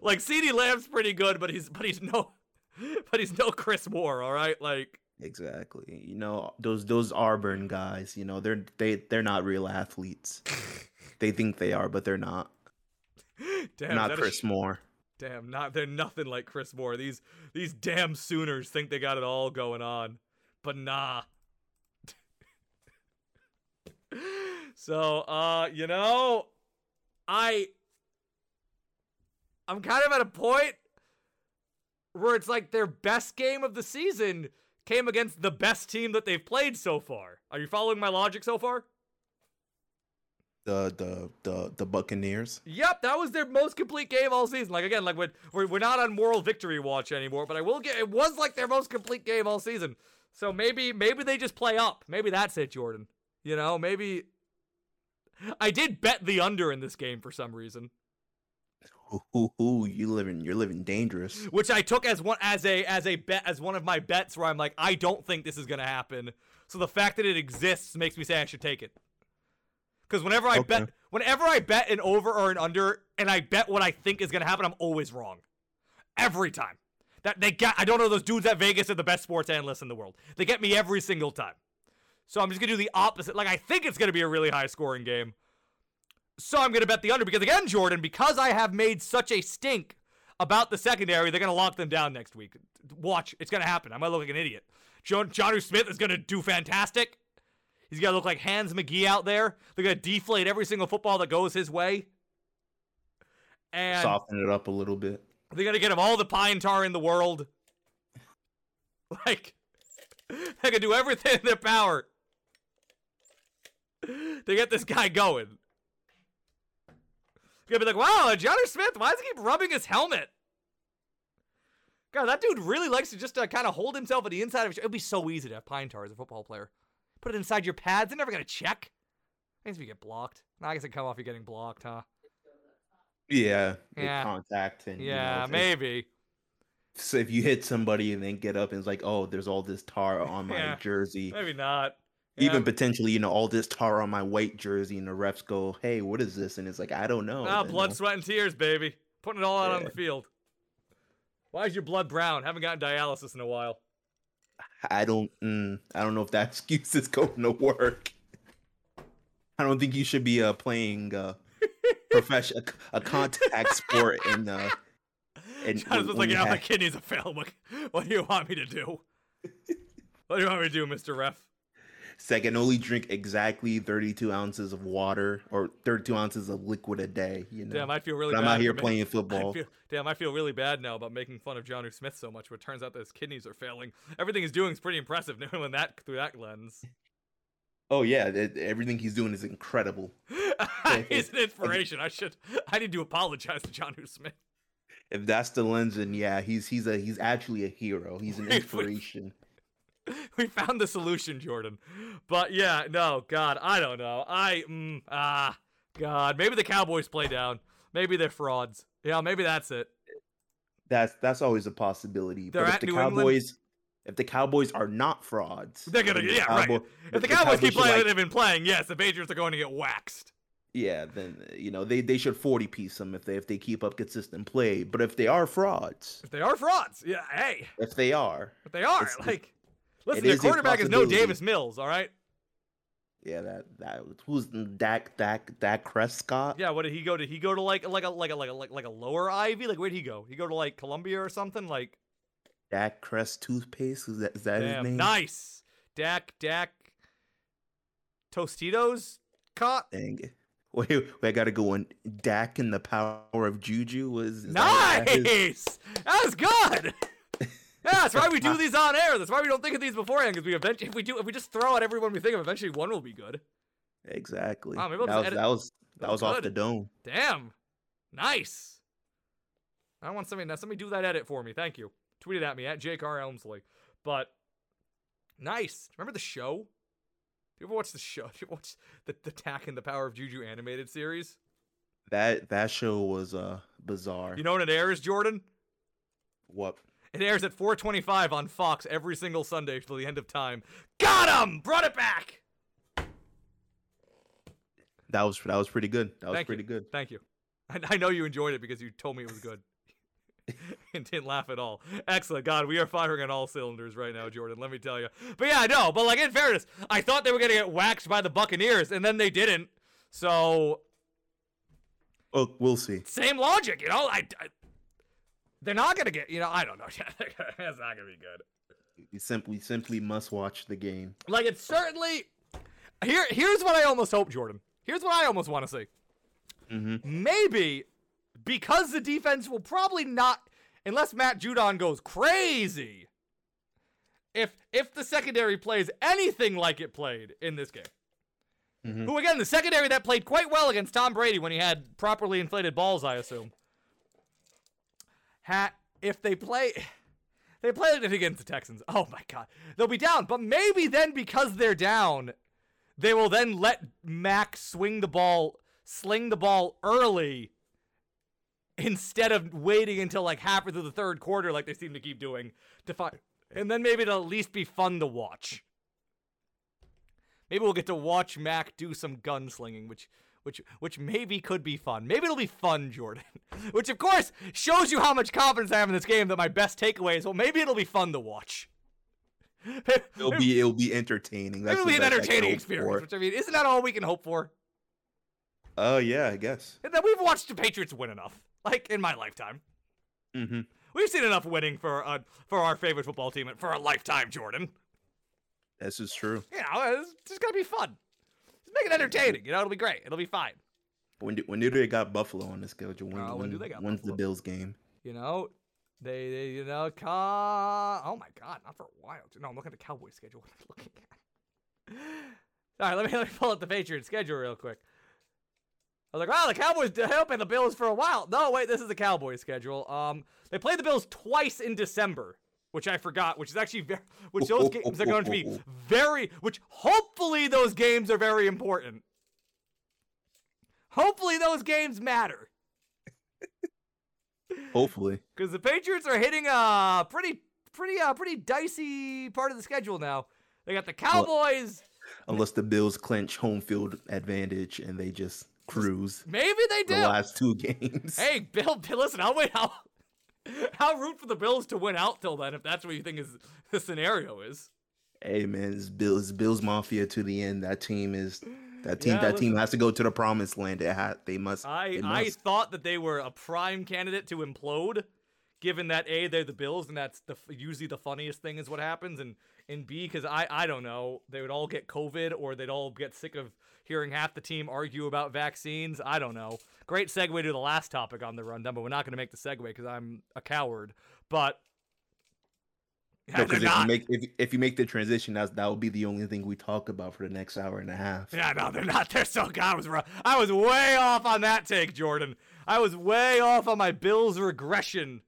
Like CeeDee Lamb's pretty good, but he's but he's no but he's no Chris Moore, all right? Like Exactly. You know, those those Auburn guys, you know, they're they they're not real athletes. they think they are, but they're not. damn, not Chris Moore. Damn, not they're nothing like Chris Moore. These these damn Sooners think they got it all going on, but nah. So, uh, you know, I I'm kind of at a point where it's like their best game of the season came against the best team that they've played so far. Are you following my logic so far? The the the the Buccaneers. Yep, that was their most complete game all season. Like again, like when we're, we're not on moral victory watch anymore, but I will get it was like their most complete game all season. So maybe maybe they just play up. Maybe that's it, Jordan. You know, maybe I did bet the under in this game for some reason, Ooh, ooh, you living you're living dangerous. which I took as one as a as a bet as one of my bets where I'm like I don't think this is going to happen. So the fact that it exists makes me say I should take it. Cuz whenever I bet whenever I bet an over or an under and I bet what I think is going to happen, I'm always wrong. Every time. That they got I don't know those dudes at Vegas are the best sports analysts in the world. They get me every single time. So I'm just going to do the opposite. Like I think it's going to be a really high scoring game. So I'm going to bet the under because again, Jordan, because I have made such a stink about the secondary, they're going to lock them down next week. Watch, it's going to happen. I might look like an idiot. John Jonnu Smith is going to do fantastic. He's going to look like Hans McGee out there. They're going to deflate every single football that goes his way. And Soften it up a little bit. they're going to get him all the pine tar in the world. Like, they can do everything in their power to get this guy going. You're gonna be like, wow, Jonnu Smith, why does he keep rubbing his helmet? God, that dude really likes to just uh, kind of hold himself at the inside of his. It'd be so easy to have pine tar as a football player. Put it inside your pads. They're never gonna check. I guess if you get blocked. No, I guess it come off you getting blocked, huh? Yeah. Yeah. Contact and you know, Yeah, maybe. So if you hit somebody and then get up and it's like, oh, there's all this tar on my Yeah. jersey. Maybe not. Even Yeah. potentially, you know, all this tar on my white jersey, and the refs go, "Hey, what is this?" And it's like, I don't know. Ah, blood, no. sweat, and tears, baby. Putting it all out on the field. Why is your blood brown? Haven't gotten dialysis in a while. I don't. Mm, I don't know if that excuse is going to work. I don't think you should be uh, playing uh, profession a, a contact sport in uh, and when- like, yeah, my have- kidneys are failing. What, what do you want me to do? what do you want me to do, Mr. Ref? I can only drink exactly 32 ounces of water or 32 ounces of liquid a day. You know, Damn, I feel really but I'm out here playing I football. feel, damn, I feel really bad now about making fun of Jonnu Smith so much, but it turns out that his kidneys are failing. Everything he's doing is pretty impressive, knowing that through that lens. Oh yeah, everything he's doing is incredible. he's an inspiration. I should, I need to apologize to Jonnu Smith. If that's the lens, then yeah, he's he's a he's actually a hero. He's an inspiration. we found the solution, Jordan. But yeah, no, God, I don't know. I, mm, ah, God, maybe the Cowboys play down. Maybe they're frauds. Yeah, maybe that's it. That's that's always a possibility. They're but if at the New England? Cowboys, if the Cowboys are not frauds, They're gonna, yeah, right. Cowboy- If the the Cowboys keep playing like- they've been playing, yes, the Patriots are going to get waxed. yeah, then you know they they should forty piece them if they if they keep up consistent play. But if they are frauds, If they are frauds, yeah, hey, if they are, if they are, like, listen, their quarterback is no. Davis Mills, all right? yeah, that that who's Dak Dak Dak Prescott? Yeah, what did he go to? He go to like like a like a like a like, like a lower Ivy? Like where'd he go? He go to like Columbia or something? Like Dak Crest toothpaste is that is that his name? nice. Dak Dak Tostitos caught. Dang it. Wait, wait, I gotta go in. Dak and the power of Juju was is that- that is- Nice. That was good. Yeah, that's why we do these on air. That's why we don't think of these beforehand. Because we eventually, if we do, if we just throw out everyone we think of, eventually one will be good. Exactly. Wow, that, was, that was that was off the dome. Damn. Nice. I want somebody now. Somebody do that edit for me. Thank you. Tweet it at me at Jake R. Elmsley. But nice. Remember the show? Do you ever watch the show? Do you watch the the Tak and the Power of Juju animated series? That that show was uh bizarre. You know when it airs, Jordan? what? It airs at 4:25 on Fox every single Sunday till the end of time. Got him! Brought it back. That was that was pretty good. That was Thank pretty you. good. Thank you. I, I know you enjoyed it because you told me it was good. and didn't laugh at all. Excellent. God, we are firing on all cylinders right now, Jordan. Let me tell you. But yeah, no. But like in fairness, I thought they were gonna get waxed by the Buccaneers, and then they didn't. So Well, we'll see. same logic, you know. I, I they're not gonna get. You know, I don't know. That's not gonna be good. You simply simply must watch the game. Like it's certainly here. Here's what I almost hope, Jordan. Here's what I almost want to see. Mm-hmm. Maybe because the defense will probably not, unless Matt Judon goes crazy. If if the secondary plays anything like it played in this game, Mhm. who again the secondary that played quite well against Tom Brady when he had properly inflated balls, I assume. Ha- if they play. They played it against the Texans. Oh my god. They'll be down. But maybe then because they're down, they will then let Mac swing the ball, sling the ball early instead of waiting until like halfway through the third quarter like they seem to keep doing to find and then maybe it'll at least be fun to watch. Maybe we'll get to watch Mac do some gunslinging, which which which maybe could be fun. Maybe it'll be fun, Jordan. which of course shows you how much confidence I have in this game that my best takeaway is well maybe it'll be fun to watch. It'll be it'll be entertaining. That's It'll be an best I can entertaining experience, for. which I mean, isn't that all we can hope for? Oh yeah, I guess. And then we've watched the Patriots win enough, like in my lifetime. Mm-hmm. We've seen enough winning for uh, for our favorite football team for a lifetime, Jordan. This is true. You know, it's just gonna be fun. Make it entertaining. You know, it'll be great. It'll be fine. When do, when do they got Buffalo on the schedule? When, Uh, when do they got when's Buffalo? the Bills game? You know, they, they you know, ca- oh my God, not for a while. No, I'm looking at the Cowboys schedule. What am I looking at? All right, let me let me pull up the Patriots schedule real quick. I was like, wow, the Cowboys helping the Bills for a while. No, wait, this is the Cowboys schedule. Um, they played the Bills twice in December, which I forgot, which is actually very, which those games are going to be very, which hopefully those games are very important. Hopefully those games matter. Hopefully. because the Patriots are hitting a pretty, pretty, uh, pretty dicey part of the schedule now. They got the Cowboys. Unless the Bills clinch home field advantage and they just cruise Maybe they the do. last two games. Hey, Bill, Bill, listen, I'll wait. I'll, I'll root for the Bills to win out till then, if that's what you think is the scenario is. Hey man, it's Bills Bills Mafia to the end. That team is that team Yeah, that team has to go to the promised land. It ha- they must. I they I thought that they were a prime candidate to implode, given that a they're the Bills and that's the usually the funniest thing is what happens, and and b because I I don't know they would all get COVID or they'd all get sick of hearing half the team argue about vaccines. I don't know. Great segue to the last topic on the rundown, but we're not going to make the segue because I'm a coward. But No, they're 'cause if you make if, if you make the transition, that's that will be the only thing we talk about for the next hour and a half. Yeah, no, they're not. They're so God I was wrong. I was way off on that take, Jordan. I was way off on my Bills regression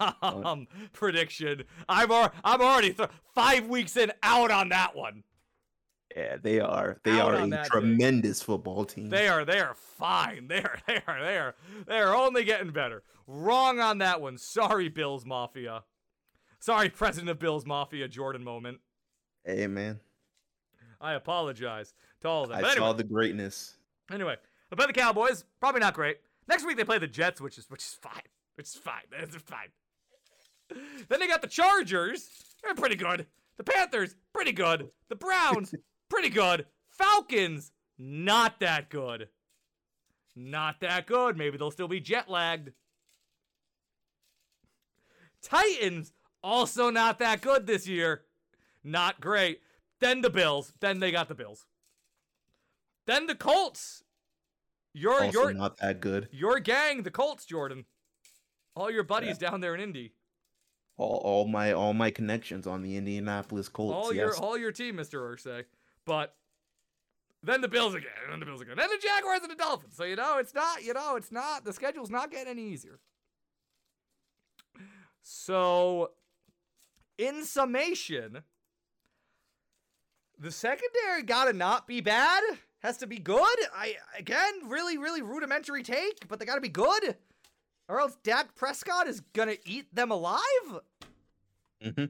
um, prediction. I'm al- I'm already th- five weeks in out on that one. Yeah, they are. They Out are a tremendous football team. They are they are fine. They are they are they are they are only getting better. Wrong on that one. Sorry, Bills Mafia. Sorry, President of Bills Mafia, Jordan moment. hey man, I apologize to all of them. I anyway. saw the greatness. Anyway, they play the Cowboys. Probably not great. Next week they play the Jets, which is which is fine. Which is fine. It's fine. Then they got the Chargers. They're pretty good. The Panthers, pretty good. The Browns, pretty good. Falcons, not that good. Not that good. Maybe they'll still be jet lagged. Titans, also not that good this year. Not great. Then the Bills. Then they got the Bills. Then the Colts. Your Also your not that good. your gang, the Colts, Jordan. All your buddies down there in Indy. All, all my all my connections on the Indianapolis Colts. all yes. your all your team, Mr. Irsay. But then the Bills again, and then the Bills again, then the Jaguars and the Dolphins. So you know, it's not, you know, it's not the schedule's not getting any easier. So in summation, the secondary gotta not be bad, has to be good. I again, really, really rudimentary take, but they got to be good, or else Dak Prescott is gonna eat them alive. hmm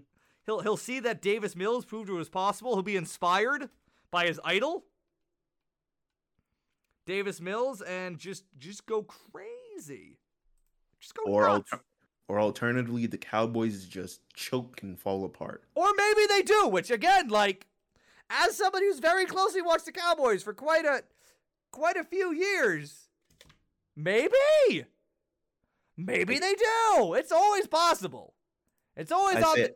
He'll he'll see that Davis Mills proved it was possible. He'll be inspired by his idol, Davis Mills, and just just go crazy. Just go Or nuts. alter- or alternatively, the Cowboys just choke and fall apart. Or maybe they do, which again, like, as somebody who's very closely watched the Cowboys for quite a quite a few years, maybe. Maybe they do. It's always possible. It's always I on the,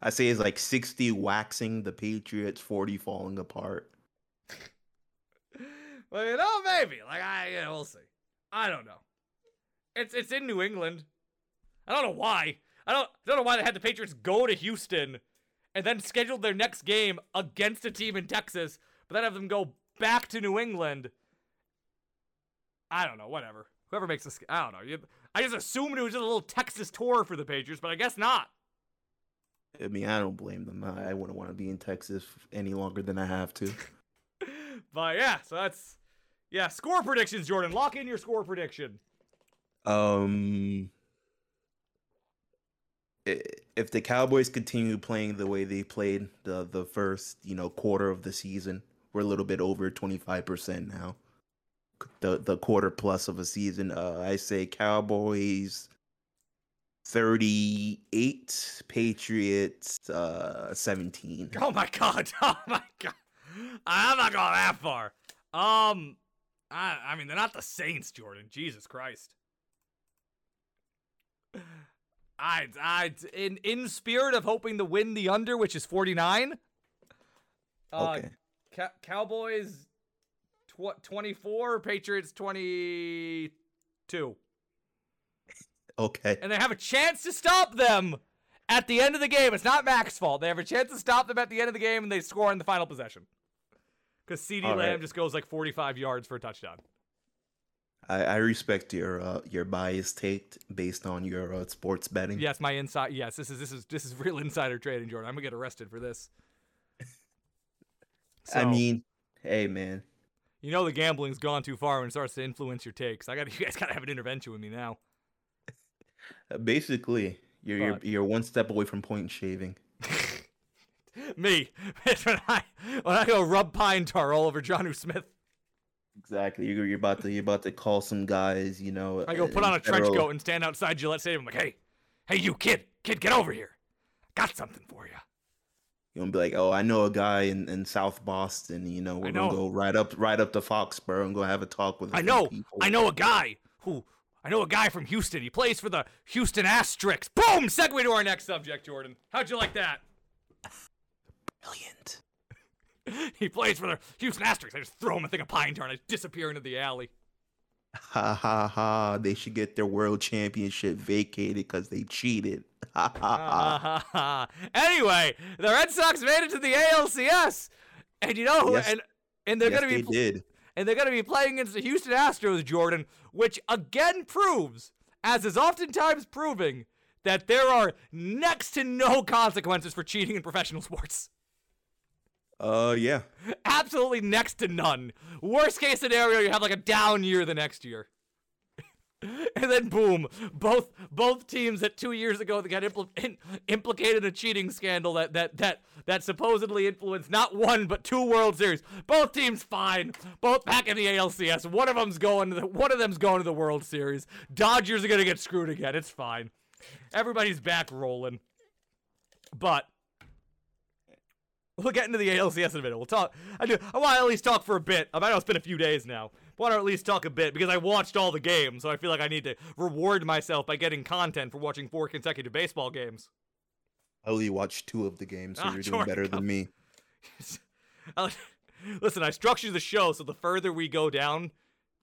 I say it's like 60 waxing the Patriots, 40 falling apart. Well, you know, maybe. Like I know, we'll see. I don't know. It's it's in New England. I don't know why. I don't I don't know why they had the Patriots go to Houston and then scheduled their next game against a team in Texas, but then have them go back to New England. I don't know, whatever. Whoever makes this I don't know. I just assumed it was just a little Texas tour for the Patriots, but I guess not. I mean, I don't blame them. I, I wouldn't want to be in Texas any longer than I have to. But yeah, so that's yeah, score predictions, Jordan. Lock in your score prediction. Um, if the Cowboys continue playing the way they played the the first you know quarter of the season, we're a little bit over twenty five percent now. The the quarter plus of a season, uh, I say Cowboys thirty eight, Patriots uh seventeen. Oh my god! Oh my god! I'm not going that far. Um, I I mean they're not the Saints, Jordan. Jesus Christ. I I in in spirit of hoping to win the under, which is 49. Uh, Okay, Ca- Cowboys tw- 24, Patriots 22. Okay. and they have a chance to stop them at the end of the game. It's not Mac's fault. They have a chance to stop them at the end of the game, and they score in the final possession. Because CeeDee All Lamb right. just goes like 45 yards for a touchdown. I, I respect your uh, your bias take based on your uh, sports betting. Yes, my inside. Yes, this is this is this is real insider trading, Jordan. I'm gonna get arrested for this. I mean, hey man, you know the gambling's gone too far when it starts to influence your takes. I got you guys gotta have an intervention with me now. Uh, basically, you're you're you're one step away from point shaving. me, when I when I go rub pine tar all over Jonnu Smith. Exactly. You're, you're about to you're about to call some guys. You know. I go uh, put on a trench federal- coat and stand outside Gillette Stadium. I'm like, hey, hey, you kid, kid, get over here. Got something for you. You're gonna be like, oh, I know a guy in, in South Boston. You know, we're know. gonna go right up right up to Foxborough and go have a talk with. I know, people. I know a guy who, I know a guy from Houston. He plays for the Houston Asterix. Boom! Segue to our next subject, Jordan. How'd you like that? Brilliant. he plays for the Houston Asterix. I just throw him a thing of pine tar and I disappear into the alley. Ha ha ha! They should get their world championship vacated because they cheated. Ha ha ha! anyway, the Red Sox made it to the ALCS, and you know who? Yes. And and they're yes, gonna be they did. And they're going to be playing against the Houston Astros, Jordan, which again proves, as is oftentimes proving, that there are next to no consequences for cheating in professional sports. Uh, yeah. Absolutely next to none. Worst case scenario, you have like a down year the next year. and then boom, both both teams that two years ago got impl- in, implicated in a cheating scandal that that that that supposedly influenced not one but two World Series. Both teams fine, both back in the ALCS. One of them's going to the one of them's going to the World Series. Dodgers are gonna get screwed again. It's fine. Everybody's back rolling. But We'll get into the ALCS in a minute. We'll talk. I do. I want to at least talk for a bit. I know it's been a few days now. Want to at least talk a bit because I watched all the games, so I feel like I need to reward myself by getting content for watching four consecutive baseball games. I only watched two of the games, so Ah, you're doing Jordan, better come- than me. Listen, I structured the show so the further we go down,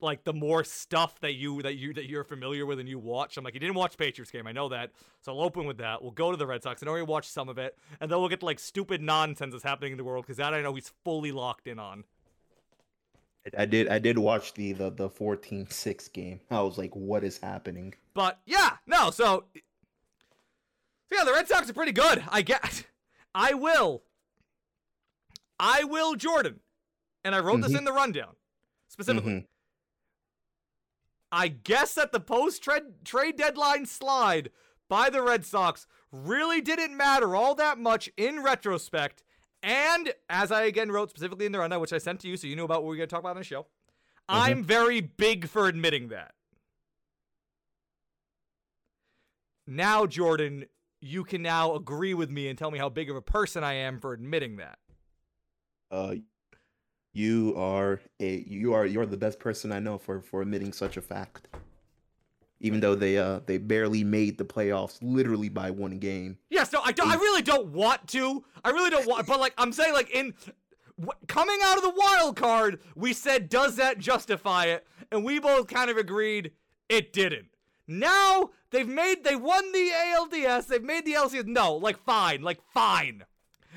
like the more stuff that you that you that you're familiar with and you watch. I'm like, you didn't watch Patriots game, I know that. So I'll open with that. We'll go to the Red Sox. I already watched some of it, and then we'll get to like stupid nonsense that's happening in the world because that I know he's fully locked in on. I did. I did watch the the the 14-6 game. I was like, what is happening? But yeah, no, so, yeah, the Red Sox are pretty good. I get I will. I will, Jordan, and I wrote this Mhm. in the rundown specifically. Mhm. I guess that the post trade trade deadline slide by the Red Sox really didn't matter all that much in retrospect. And as I again wrote specifically in the rundown, which I sent to you, so you knew about what we are going to talk about on the show, I'm very big for admitting that. Now, Jordan, you can now agree with me and tell me how big of a person I am for admitting that. Uh, you are a you are you're the best person I know for for admitting such a fact. Even though they uh they barely made the playoffs, literally by one game. Yes, no, I don't. I really don't want to. I really don't want. But like, I'm saying, like, in wh- coming out of the wild card, we said, does that justify it? And we both kind of agreed it didn't. Now they've made, they won the ALDS. They've made the LCS. No, like, fine, like, fine,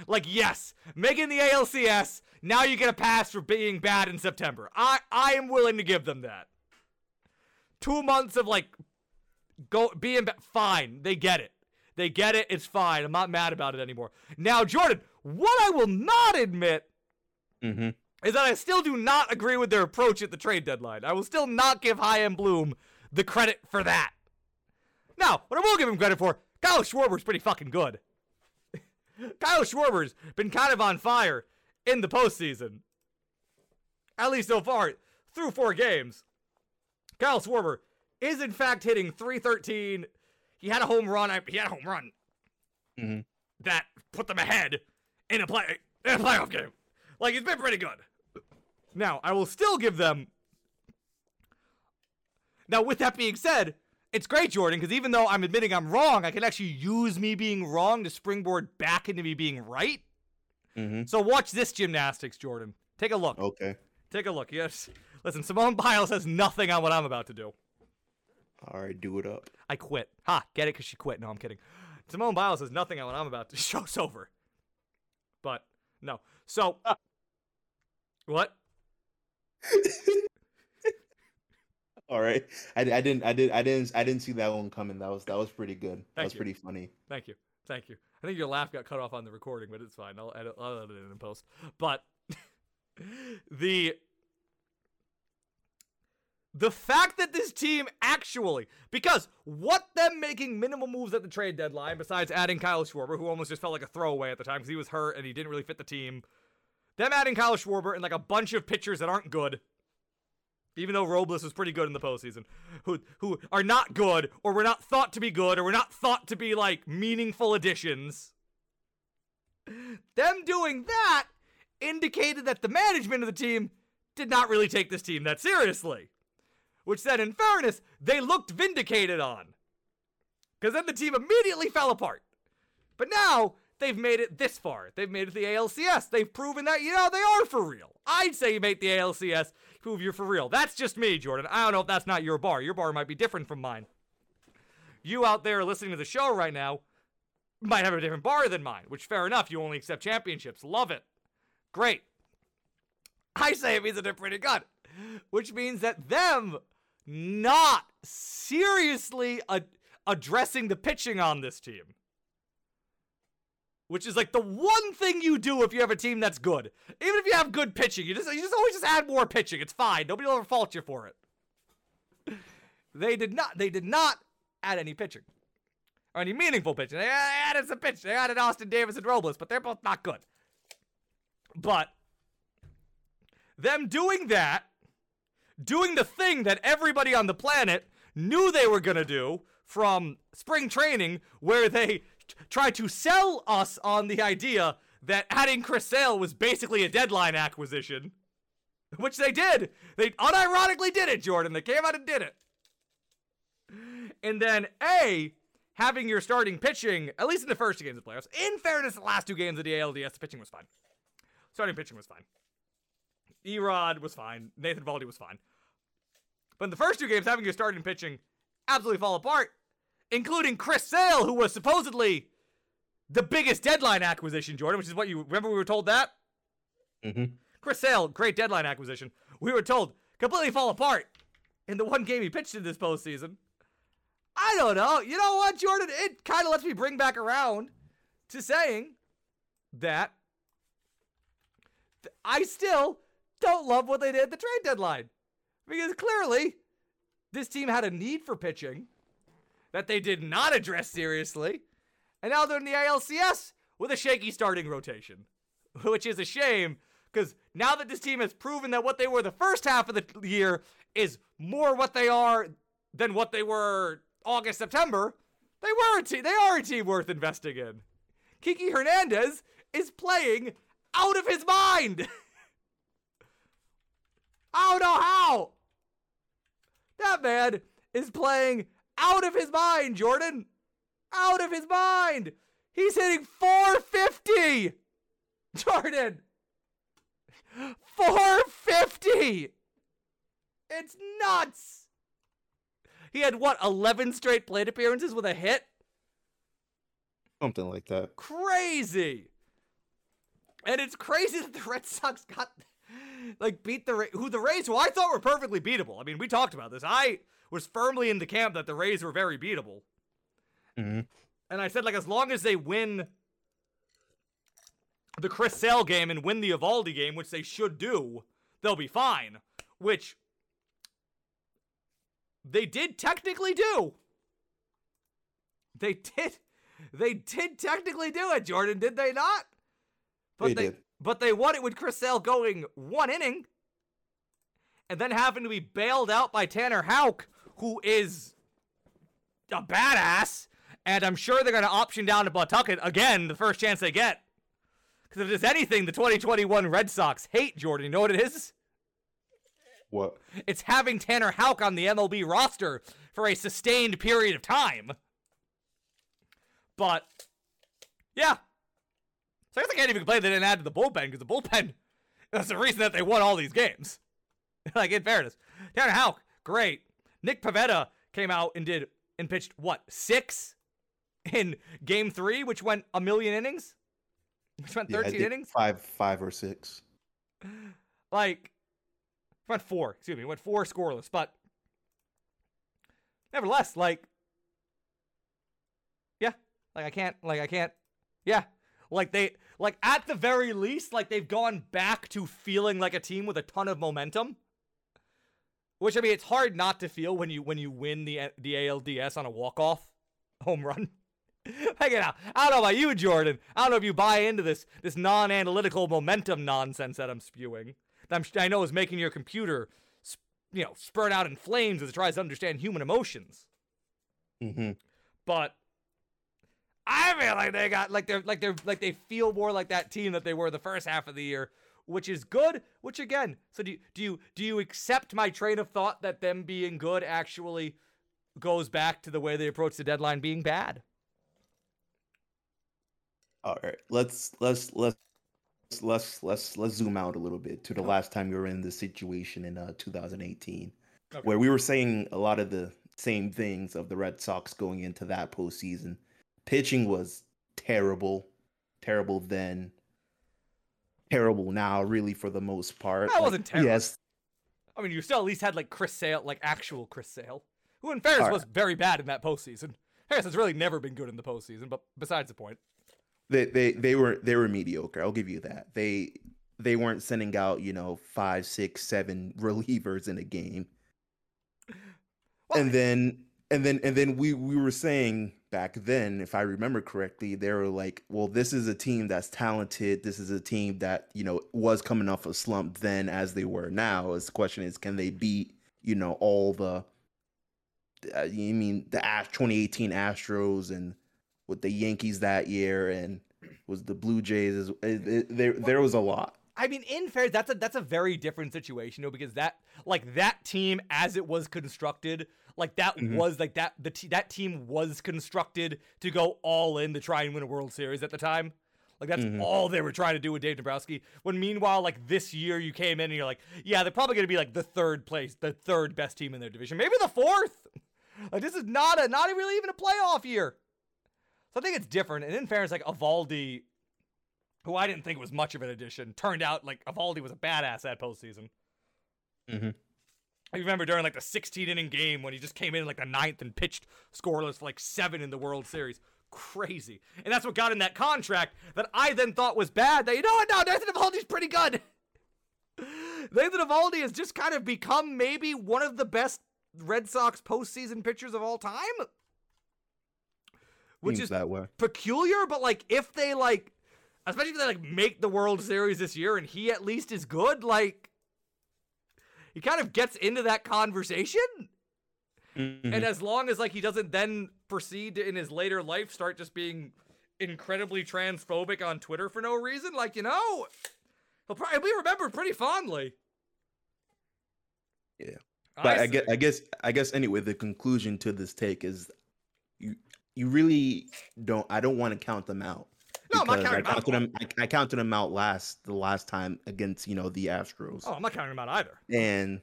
like, yes, making the ALCS. Now you get a pass for being bad in September. I, I am willing to give them that. Two months of like go being ba- fine. They get it. They get it. It's fine. I'm not mad about it anymore. Now, Jordan, what I will not admit Mm-hmm. is that I still do not agree with their approach at the trade deadline. I will still not give Chaim Bloom the credit for that. Now, what I will give him credit for, Kyle Schwarber's pretty fucking good. Kyle Schwarber's been kind of on fire in the postseason. At least so far, through four games. Kyle Schwarber is in fact hitting 313. He had a home run. I- He had a home run Mhm. that put them ahead in a play in a playoff game. Like he's been pretty good. Now, I will still give them. Now, with that being said, it's great, Jordan, because even though I'm admitting I'm wrong, I can actually use me being wrong to springboard back into me being right. Mm-hmm. So watch this gymnastics, Jordan. Take a look. Okay. Take a look. Yes. Listen, Simone Biles has nothing on what I'm about to do. All right, do it up. I quit. Ha, get it? Because she quit. No, I'm kidding. Simone Biles has nothing on what I'm about to. Show's over. But, no. So, what? All right. I, I didn't I did I didn't I didn't see that one coming. That was that was pretty good. That was you. pretty funny. Thank you. Thank you. I think your laugh got cut off on the recording, but it's fine. I'll edit, I'll edit it in post. But the the fact that this team actually because what them making minimal moves at the trade deadline, besides adding Kyle Schwarber, who almost just felt like a throwaway at the time because he was hurt and he didn't really fit the team. Them adding Kyle Schwarber and like a bunch of pitchers that aren't good. Even though Robles was pretty good in the postseason, who who are not good, or were not thought to be good, or were not thought to be like meaningful additions. Them doing that indicated that the management of the team did not really take this team that seriously. Which then, in fairness, they looked vindicated on. Because then the team immediately fell apart. But now, they've made it this far. They've made it the ALCS. They've proven that, you know, they are for real. I'd say you make the ALCS, prove you're for real. That's just me, Jordan. I don't know if that's not your bar. Your bar might be different from mine. You out there listening to the show right now might have a different bar than mine, which fair enough. You only accept championships. Love it. Great. I say it means that they're pretty good, which means that them not seriously ad- addressing the pitching on this team, which is like the one thing you do if you have a team that's good. Even if you have good pitching, you just you just always just add more pitching. It's fine. Nobody will ever fault you for it. They did not. They did not add any pitching or any meaningful pitching. They added some pitch. They added Austin Davis and Robles, but they're both not good. But them doing that, doing the thing that everybody on the planet knew they were gonna do from spring training, where they t- tried to sell us on the idea that adding Chris Sale was basically a deadline acquisition, which they did. They unironically did it, Jordan. They came out and did it. And then A, having your starting pitching, at least in the first two games of the playoffs, in fairness, the last two games of the ALDS, the pitching was fine. Starting pitching was fine. E-Rod was fine. Nathan Eovaldi was fine. But in the first two games, having your starting pitching absolutely fall apart, including Chris Sale, who was supposedly the biggest deadline acquisition, Jordan, which is what you remember we were told that? Mm-hmm. Chris Sale, great deadline acquisition. We were told completely fall apart in the one game he pitched in this postseason. I don't know. You know what, Jordan? It kind of lets me bring back around to saying that th- I still don't love what they did at the trade deadline. Because clearly, this team had a need for pitching that they did not address seriously. And now they're in the ALCS with a shaky starting rotation, which is a shame because now that this team has proven that what they were the first half of the year is more what they are than what they were August, September, they were a team. They are a team worth investing in. Kiki Hernandez is playing out of his mind. I don't know how. That man is playing out of his mind, Jordan. Out of his mind. He's hitting 450. Jordan. 450. It's nuts. He had what, 11 straight plate appearances with a hit? Something like that. Crazy. And it's crazy that the Red Sox got like beat the Ra- who the Rays who I thought were perfectly beatable. I mean, we talked about this. I was firmly in the camp that the Rays were very beatable. Mm-hmm. And I said like as long as they win the Chris Sale game and win the Eovaldi game, which they should do, they'll be fine. Which they did technically do. They did. They did technically do it, Jordan, did they not? But They they, did. But they won it with Chris Sale going one inning and then having to be bailed out by Tanner Houck, who is a badass. And I'm sure they're going to option down to Pawtucket again the first chance they get. Because if there's anything the 2021 Red Sox hate, Jordan, you know what it is? What? It's having Tanner Houck on the MLB roster for a sustained period of time. But, yeah. So I guess I can't even complain they didn't add to the bullpen because the bullpen that's the reason that they won all these games. like, in fairness. Tanner Houck, great. Nick Pivetta came out and did and pitched, what, six in game three, which went a million innings? Which went Yeah, 13 think innings? Five, five or six. like went four, excuse me, went four scoreless, but nevertheless, like yeah, like I can't, like I can't, yeah, like they, like at the very least, like they've gone back to feeling like a team with a ton of momentum. Which I mean, it's hard not to feel when you when you win the the ALDS on a walk off home run. Hang it out. I don't know about you, Jordan. I don't know if you buy into this this non-analytical momentum nonsense that I'm spewing. That I'm, I know is making your computer, sp- you know, spurt out in flames as it tries to understand human emotions. Mm-hmm. But I feel like they got like they're like they're like they feel more like that team that they were the first half of the year, which is good. Which again, so do you, do you do you accept my train of thought that them being good actually goes back to the way they approach the deadline being bad? All right, let's let's let's let's let's let's zoom out a little bit to the last time we were in this situation in uh, 2018, Okay. where we were saying a lot of the same things of the Red Sox going into that postseason. Pitching was terrible, terrible then, terrible now, really for the most part. That wasn't terrible. Yes, I mean, you still at least had like Chris Sale, like actual Chris Sale, who in fairness All was very bad in that postseason. Harris has really never been good in the postseason, but besides the point. they they they were they were mediocre. I'll give you that. They they weren't sending out you know five, six, seven relievers in a game. Well, and then and then and then we we were saying back then, if I remember correctly, they were like, well, this is a team that's talented. This is a team that you know was coming off a slump then as they were now. As the question is, can they beat you know all the uh, you mean the Ash 2018 Astros and with the Yankees that year and was the Blue Jays it, there there was a lot. I mean, in fairness, that's a that's a very different situation, though, because that like that team as it was constructed, like that Mhm. was like that the te- that team was constructed to go all in to try and win a World Series at the time. Like that's Mhm. all they were trying to do with Dave Dombrowski. When meanwhile, like this year, you came in and you're like, yeah, they're probably going to be like the third place, the third best team in their division, maybe the fourth. Like this is not a not really even a playoff year. So I think it's different. And in fairness, like Eovaldi, who I didn't think was much of an addition, turned out like Eovaldi was a badass that postseason. Mhm. I remember during like the 16 inning game when he just came in like the ninth and pitched scoreless for like seven in the World Series. Crazy. And that's what got in that contract that I then thought was bad. That you know what? No, Nathan Eovaldi's pretty good. Nathan Eovaldi has just kind of become maybe one of the best Red Sox postseason pitchers of all time. Which Seems is that way. peculiar, but like if they like, especially if they like make the World Series this year and he at least is good, like he kind of gets into that conversation. Mhm. And as long as like he doesn't then proceed to, in his later life start just being incredibly transphobic on Twitter for no reason, like you know, he'll probably be remembered pretty fondly. Yeah. but I, guess, I guess I guess anyway the conclusion to this take is you you really don't I don't want to count them out. No, I'm not counting I them out. counted them I, I counted them out last the last time against you know the Astros. Oh, I'm not counting him out either. And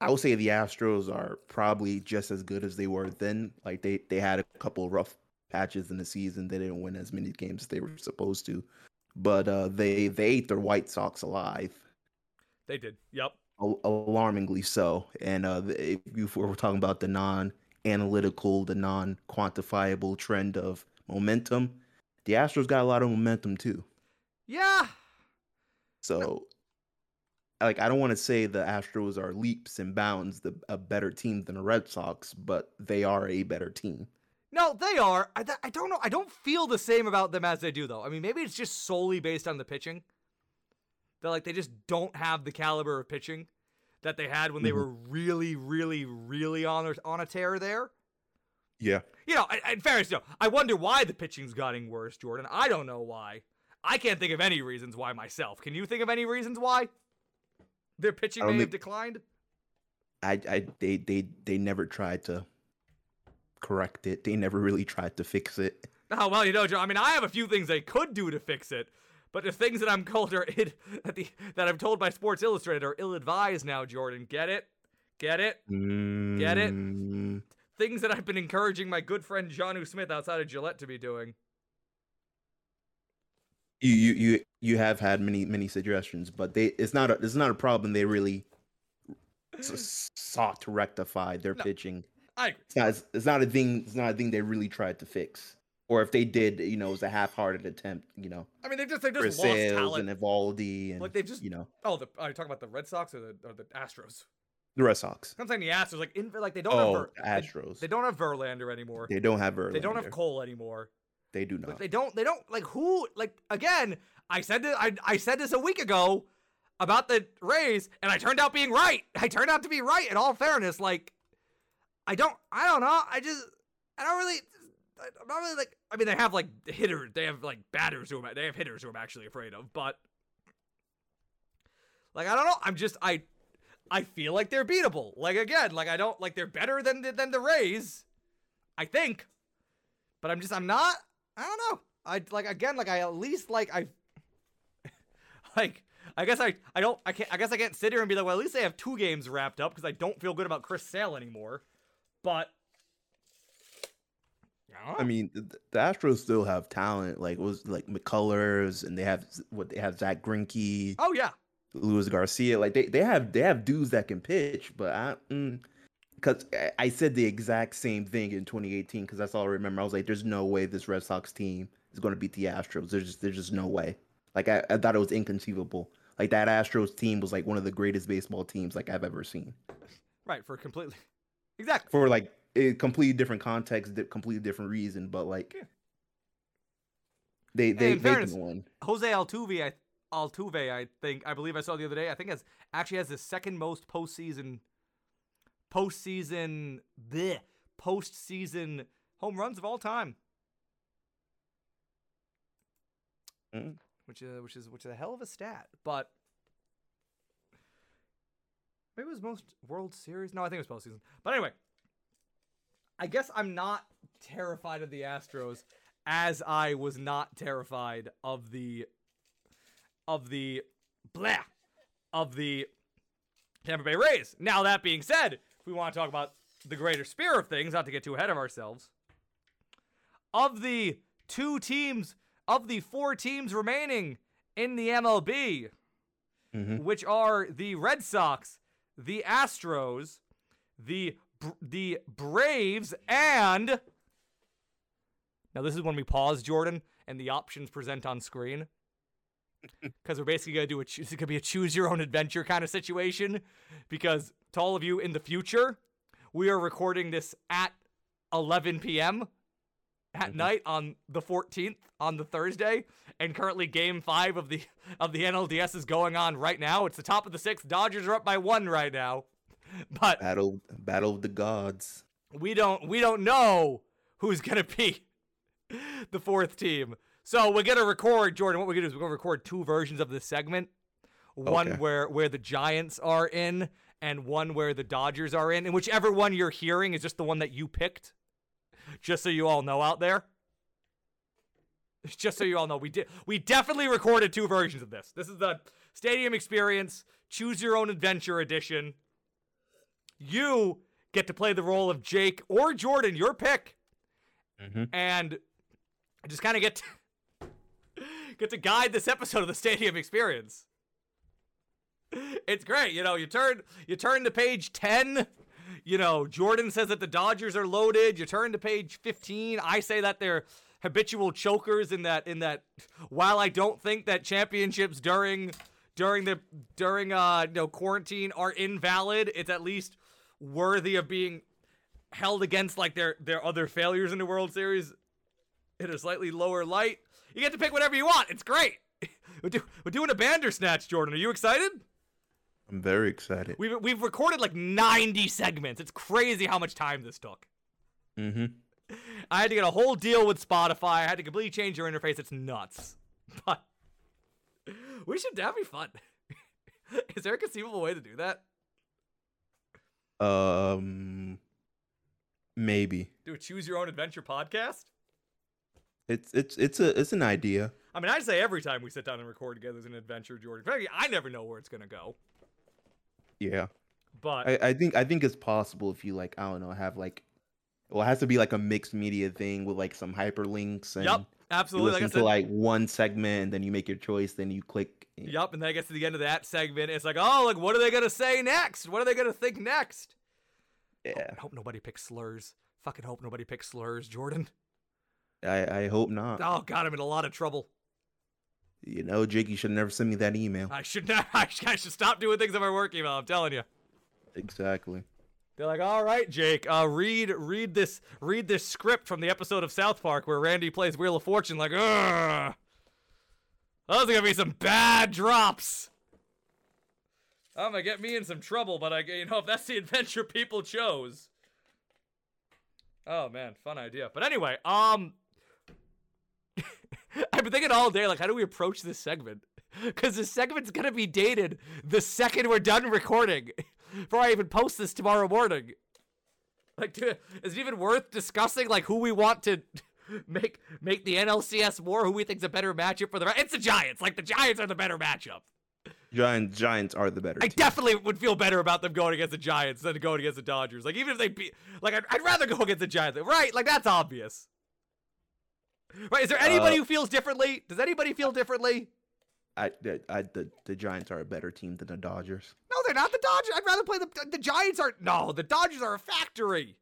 I will say the Astros are probably just as good as they were then. Like they they had a couple rough patches in the season. They didn't win as many games as they were supposed to. But uh, they they ate their White Sox alive. They did. Yep. al- alarmingly so. And uh, if you were talking about the non-analytical, the non-quantifiable trend of momentum, the Astros got a lot of momentum too. Yeah. So, like, I don't want to say the Astros are leaps and bounds the a better team than the Red Sox, but they are a better team. No, they are. I, th- I don't know. I don't feel the same about them as they do, though. I mean, maybe it's just solely based on the pitching. They're like they just don't have the caliber of pitching that they had when they Mhm. were really, really, really on on a tear there. Yeah. You know, in- fairness, know, I wonder why the pitching's getting worse, Jordan. I don't know why. I can't think of any reasons why myself. Can you think of any reasons why their pitching may don't have declined? I, I, they, they, they never tried to correct it. They never really tried to fix it. Oh well, you know, Joe. I mean, I have a few things they could do to fix it, but the things that I'm told are id- that the that I'm told by Sports Illustrated are ill-advised now. Jordan, get it? Get it? Get it? Mm. Things that I've been encouraging my good friend Jonnu Smith outside of Gillette to be doing. you you you you have had many many suggestions, but they it's not a it's not a problem they really sought to rectify their No. pitching. I agree. It's not it's not a thing it's not a thing they really tried to fix. Or if they did, you know, it was a half-hearted attempt. You know, I mean, they've just they've just lost talent. and Eovaldi and Like they've just you know oh, the are you talking about the Red Sox or the or the Astros? The Red Sox. I'm saying the Astros. Like in like they don't Oh, have Ver- the they, Astros. they don't have Verlander anymore. They don't have Verlander. They don't have Cole anymore. They do Like, not. they don't. They don't like who. Like again, I said this. I I said this a week ago about the Rays, and I turned out being right. I turned out to be right. In all fairness, like I don't. I don't know. I just. I don't really. I'm not really like. I mean, they have like hitters. They have like batters who I'm, they have hitters who I'm actually afraid of. But like I don't know. I'm just I. I feel like they're beatable. Like again, like I don't like they're better than the, than the Rays. I think, but I'm just I'm not. I don't know. I like again like I at least like I like I guess I I don't I can't I guess I can't sit here and be like well at least they have two games wrapped up because I don't feel good about Chris Sale anymore. But I. I mean, the, the Astros still have talent. Like it was like McCullers, and they have what they have Zack Greinke, oh yeah, Luis Garcia. Like they, they have they have dudes that can pitch. But I, mm, because I, I said the exact same thing in 2018. Because that's all I remember. I was like, "There's no way this Red Sox team is going to beat the Astros. There's just there's just no way." Like I, I thought it was inconceivable. Like that Astros team was like one of the greatest baseball teams like I've ever seen. right for completely exactly. For like a completely different context, completely different reason, but like Yeah. they they they fairness, win. Jose Altuve, I Altuve, I think I believe I saw the other day. I think has actually has the second most postseason postseason bleh, postseason home runs of all time. Mm. Which is which is which is a hell of a stat, but maybe it was most World Series. No, I think it was postseason. But anyway, I guess I'm not terrified of the Astros as I was not terrified of the of the blah of the Tampa Bay Rays. Now that being said, if we want to talk about the greater sphere of things, not to get too ahead of ourselves, of the two teams of the four teams remaining in the MLB, Mhm. which are the Red Sox, the Astros, the the Braves, and now this is when we pause, Jordan, and the options present on screen. Because we're basically gonna do a choose. It's gonna be a choose your own adventure kind of situation. Because to all of you in the future, we are recording this at 11 p.m. at Mhm. night on the 14th on the Thursday, and currently Game Five of the of the NLDS is going on right now. It's the top of the sixth. Dodgers are up by one right now, but Battle Battle of the Gods. we don't we don't know who's gonna be the fourth team. So we're gonna record Jordan. What we're gonna do is we're gonna record two versions of this segment. One Okay. where where the Giants are in, and one where the Dodgers are in. And whichever one you're hearing is just the one that you picked. Just so you all know out there. Just so you all know, we did we definitely recorded two versions of this. This is the Stadium Experience Choose Your Own Adventure edition. You get to play the role of Jake or Jordan, your pick, Mm-hmm. and just kind of get to, get to guide this episode of the Stadium Experience. It's great, you know. You turn you turn to page ten. You know, Jordan says that the Dodgers are loaded. You turn to page fifteen. I say that they're habitual chokers in that in that. While I don't think that championships during during the during uh you know quarantine are invalid, it's at least worthy of being held against like their their other failures in the World Series in a slightly lower light. You get to pick whatever you want. It's great. We're, do, we're doing a Bandersnatch, Jordan. Are you excited? I'm very excited. We've we've recorded like 90 segments. It's crazy how much time this took. Mm-hmm. I had to get a whole deal with Spotify. I had to completely change your interface. It's nuts. But we should that'd be fun. Is there a conceivable way to do that? Um, maybe Do a choose your own adventure podcast? It's it's it's a it's an idea. I mean, I say every time we sit down and record together is an adventure, Jordan. I never know where it's gonna go. Yeah, But I, I think I think it's possible if you like I don't know have like, well, it has to be like a mixed media thing with like some hyperlinks and yep, absolutely. Like listen I said, to like one segment and then you make your choice, then you click. Yep, and then it gets to the end of that segment. It's like, oh, like what are they gonna say next? What are they gonna think next? Yeah, I hope nobody picks slurs. Fucking hope nobody picks slurs, Jordan. I I hope not. Oh god, I'm in a lot of trouble. You know, Jake, you should never send me that email. I should not. I should, I should stop doing things on my work email. I'm telling you. Exactly. They're like, all right, Jake, uh, read read this read this script from the episode of South Park where Randy plays Wheel of Fortune. Like, ugh, those are gonna be some bad drops. I'm gonna get me in some trouble, but I, you know, if that's the adventure people chose. Oh man, fun idea. But anyway, um, I've been thinking all day, like, how do we approach this segment? Because this segment's gonna be dated the second we're done recording, before I even post this tomorrow morning. Like, is it even worth discussing like who we want to make make the NLCS war? Who we think's a better matchup for the? It's the Giants. Like the Giants are the better matchup. Giants Giants are the better. I team. definitely would feel better about them going against the Giants than going against the Dodgers. Like even if they beat, like I'd, I'd rather go against the Giants. Right? Like that's obvious. Right? Is there anybody Uh, who feels differently? Does anybody feel differently? I, I, the, the Giants are a better team than the Dodgers. No, they're not the Dodgers. I'd rather play the the Giants. Are no, the Dodgers are a factory.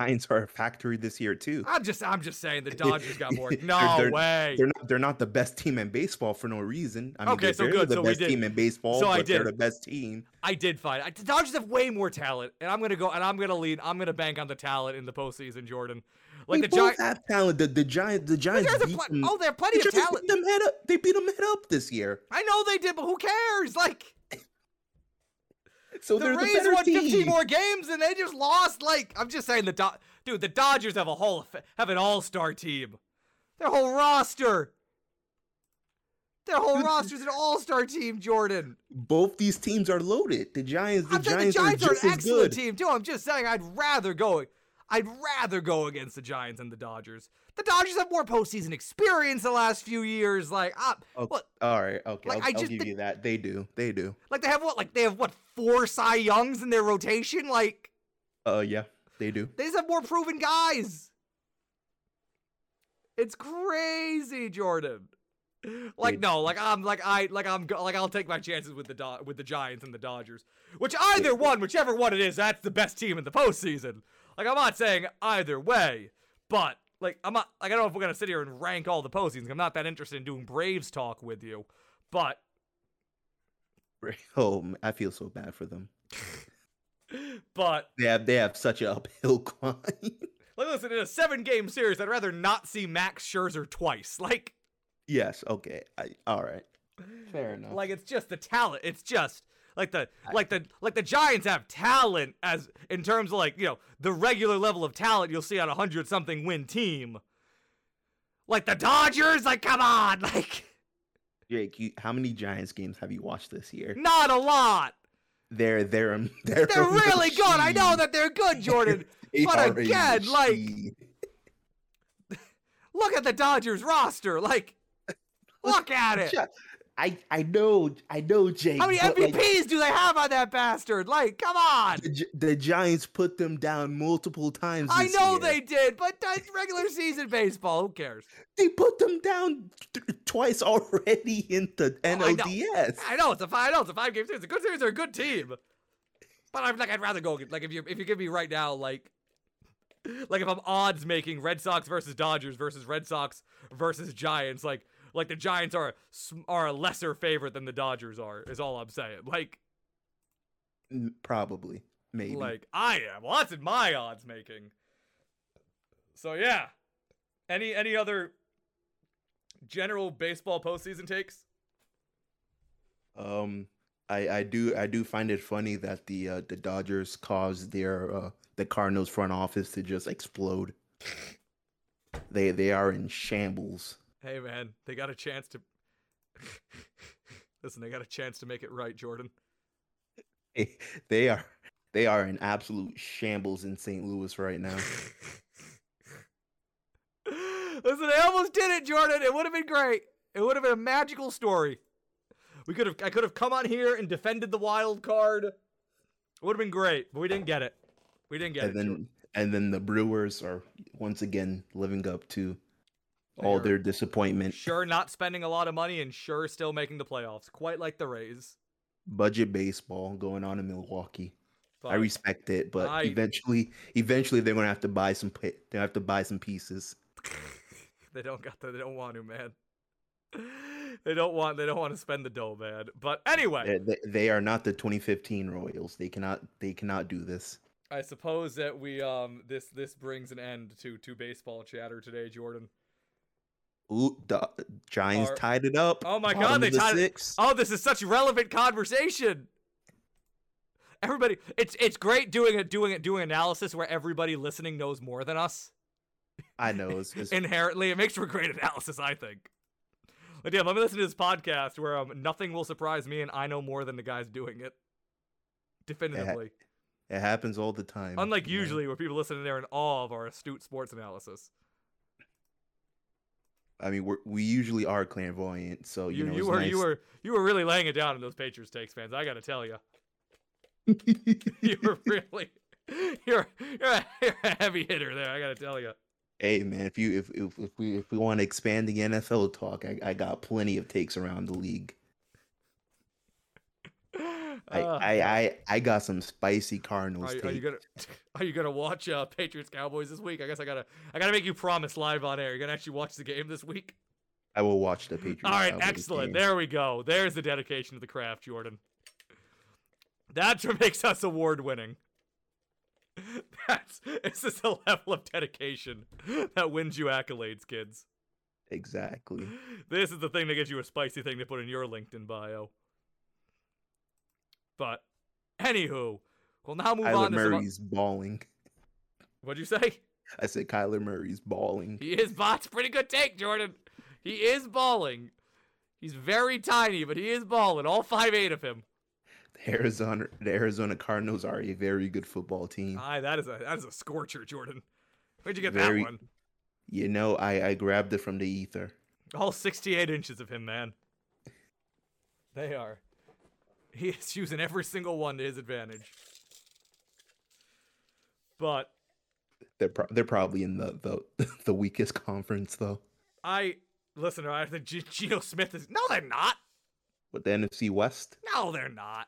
Giants are a factory this year too. I'm just I'm just saying the Dodgers got more. They're- No they're- way. They're not. They're not the best team in baseball for no reason. I mean, Okay, they're, so they're good, the so we best did- team in baseball, so I but they're the best team. I did find I, the Dodgers have way more talent, and I'm gonna go and I'm gonna lead. I'm gonna bank on the talent in the postseason, Jordan. Like they the both Giants. have talent. The, the Giants. The Giants. Giants beat pl- them- oh, they have plenty the of Giants talent. beat them head up. They beat them head up this year. I know they did, but who cares? Like So the they're the Rays better won 15 team. more games, and they just lost. Like I'm just saying, the Do- dude, the Dodgers have a whole have an all star team. Their whole roster. Their whole roster's an all star team, Jordan. Both these teams are loaded. The Giants. The I'm Giants, the Giants are are, an excellent good. team too. I'm just saying I'd rather go. I'd rather go against the Giants and the Dodgers. The Dodgers have more postseason experience the last few years. Like, uh, Oh, what? All right. Okay. Like, I'll, I I'll just give think- you that. They do. They do. Like they have what? Like they have what? Four Cy Youngs in their rotation. Like Uh. Yeah. They do. they just have more proven guys. It's crazy, Jordan. Like no, like I'm like I like I'm like I'll take my chances with the Do- with the Giants and the Dodgers. Which either one, whichever one it is, that's the best team in the postseason. Like I'm not saying either way, but like I'm not like I don't know if we're gonna sit here and rank all the postseasons. I'm not that interested in doing Braves talk with you, but Oh, I feel so bad for them. but they have they have such an uphill climb. like listen, in a seven game series, I'd rather not see Max Scherzer twice. Like yes, okay, I, all right, fair enough. Like it's just the talent. It's just like the like the like the Giants have talent as in terms of like you know the regular level of talent you'll see on a hundred something win team. Like the Dodgers, like come on, like. Jake, you, how many Giants games have you watched this year? Not a lot. They're they're they're, they're really good. I know that they're good, Jordan. but again, like, look at the Dodgers roster. Like, look at it. I I know I know Jake. How many MVPs like, do they have on that bastard? Like, come on. The, the Giants put them down multiple times. I know year. they did, but that's regular season baseball. Who cares? They put them down th- twice already in the oh, NLDS. I know. I know it's a five. I know it's a five game series. A good series. They're a good team. But I'm like, I'd rather go like if you if you give me right now like like if I'm odds making Red Sox versus Dodgers versus Red Sox versus Giants like like the Giants are are a lesser favorite than the Dodgers are. Is all I'm saying. Like probably maybe. Like I am. Well, that's in my odds making. So yeah. Any any other general baseball postseason takes? Um, I I do I do find it funny that the uh, the Dodgers caused their uh, the Cardinals front office to just explode. they they are in shambles. Hey man, they got a chance to Listen, they got a chance to make it right, Jordan. Hey, they are they are in absolute shambles in St. Louis right now. Listen, they almost did it, Jordan. It would have been great. It would have been a magical story. We could have I could have come on here and defended the wild card. It would have been great, but we didn't get it. We didn't get and it. Then, and then the Brewers are once again living up to all their disappointment. Sure, not spending a lot of money and sure still making the playoffs, quite like the Rays. Budget baseball going on in Milwaukee. But I respect it, but I, eventually, eventually they're gonna have to buy some. They have to buy some pieces. they don't got the, They don't want to, man. They don't want. They don't want to spend the dough, man. But anyway, they, they are not the 2015 Royals. They cannot. They cannot do this. I suppose that we um this this brings an end to to baseball chatter today, Jordan. Ooh, the Giants Are, tied it up. Oh my god, they the tied six. it. Oh, this is such relevant conversation. Everybody, it's it's great doing it, doing it, doing analysis where everybody listening knows more than us. I know. It's, it's... Inherently, it makes for great analysis. I think. Like, damn, let me listen to this podcast where um, nothing will surprise me, and I know more than the guys doing it. Definitively. It, ha- it happens all the time. Unlike usually, where people listen and they're in awe of our astute sports analysis. I mean, we we usually are clairvoyant, so you, you know. You were nice. you were you were really laying it down in those Patriots takes, fans. I got to tell you, you were really you're you're a, you're a heavy hitter there. I got to tell you. Hey man, if you if if, if we if we want to expand the NFL talk, I, I got plenty of takes around the league. I, uh, I, I I got some spicy Cardinals. Are, are you gonna Are you gonna watch uh, Patriots Cowboys this week? I guess I gotta I gotta make you promise live on air. You're gonna actually watch the game this week. I will watch the Patriots. All right, Cowboys excellent. Game. There we go. There's the dedication to the craft, Jordan. That's what makes us award winning. That's this is the level of dedication that wins you accolades, kids. Exactly. This is the thing that gets you a spicy thing to put in your LinkedIn bio. But anywho, we'll now move on. Kyler on. Murray's some... balling. What'd you say? I said Kyler Murray's balling. He is. That's pretty good take, Jordan. He is balling. He's very tiny, but he is balling. All five eight of him. The Arizona, the Arizona Cardinals are a very good football team. Aye, that is a that is a scorcher, Jordan. Where'd you get very, that one? You know, I I grabbed it from the ether. All 68 inches of him, man. They are. He is using every single one to his advantage. But they're pro- they're probably in the, the the weakest conference though. I listen. I think G- Geno Smith is. No, they're not. But the NFC West. No, they're not.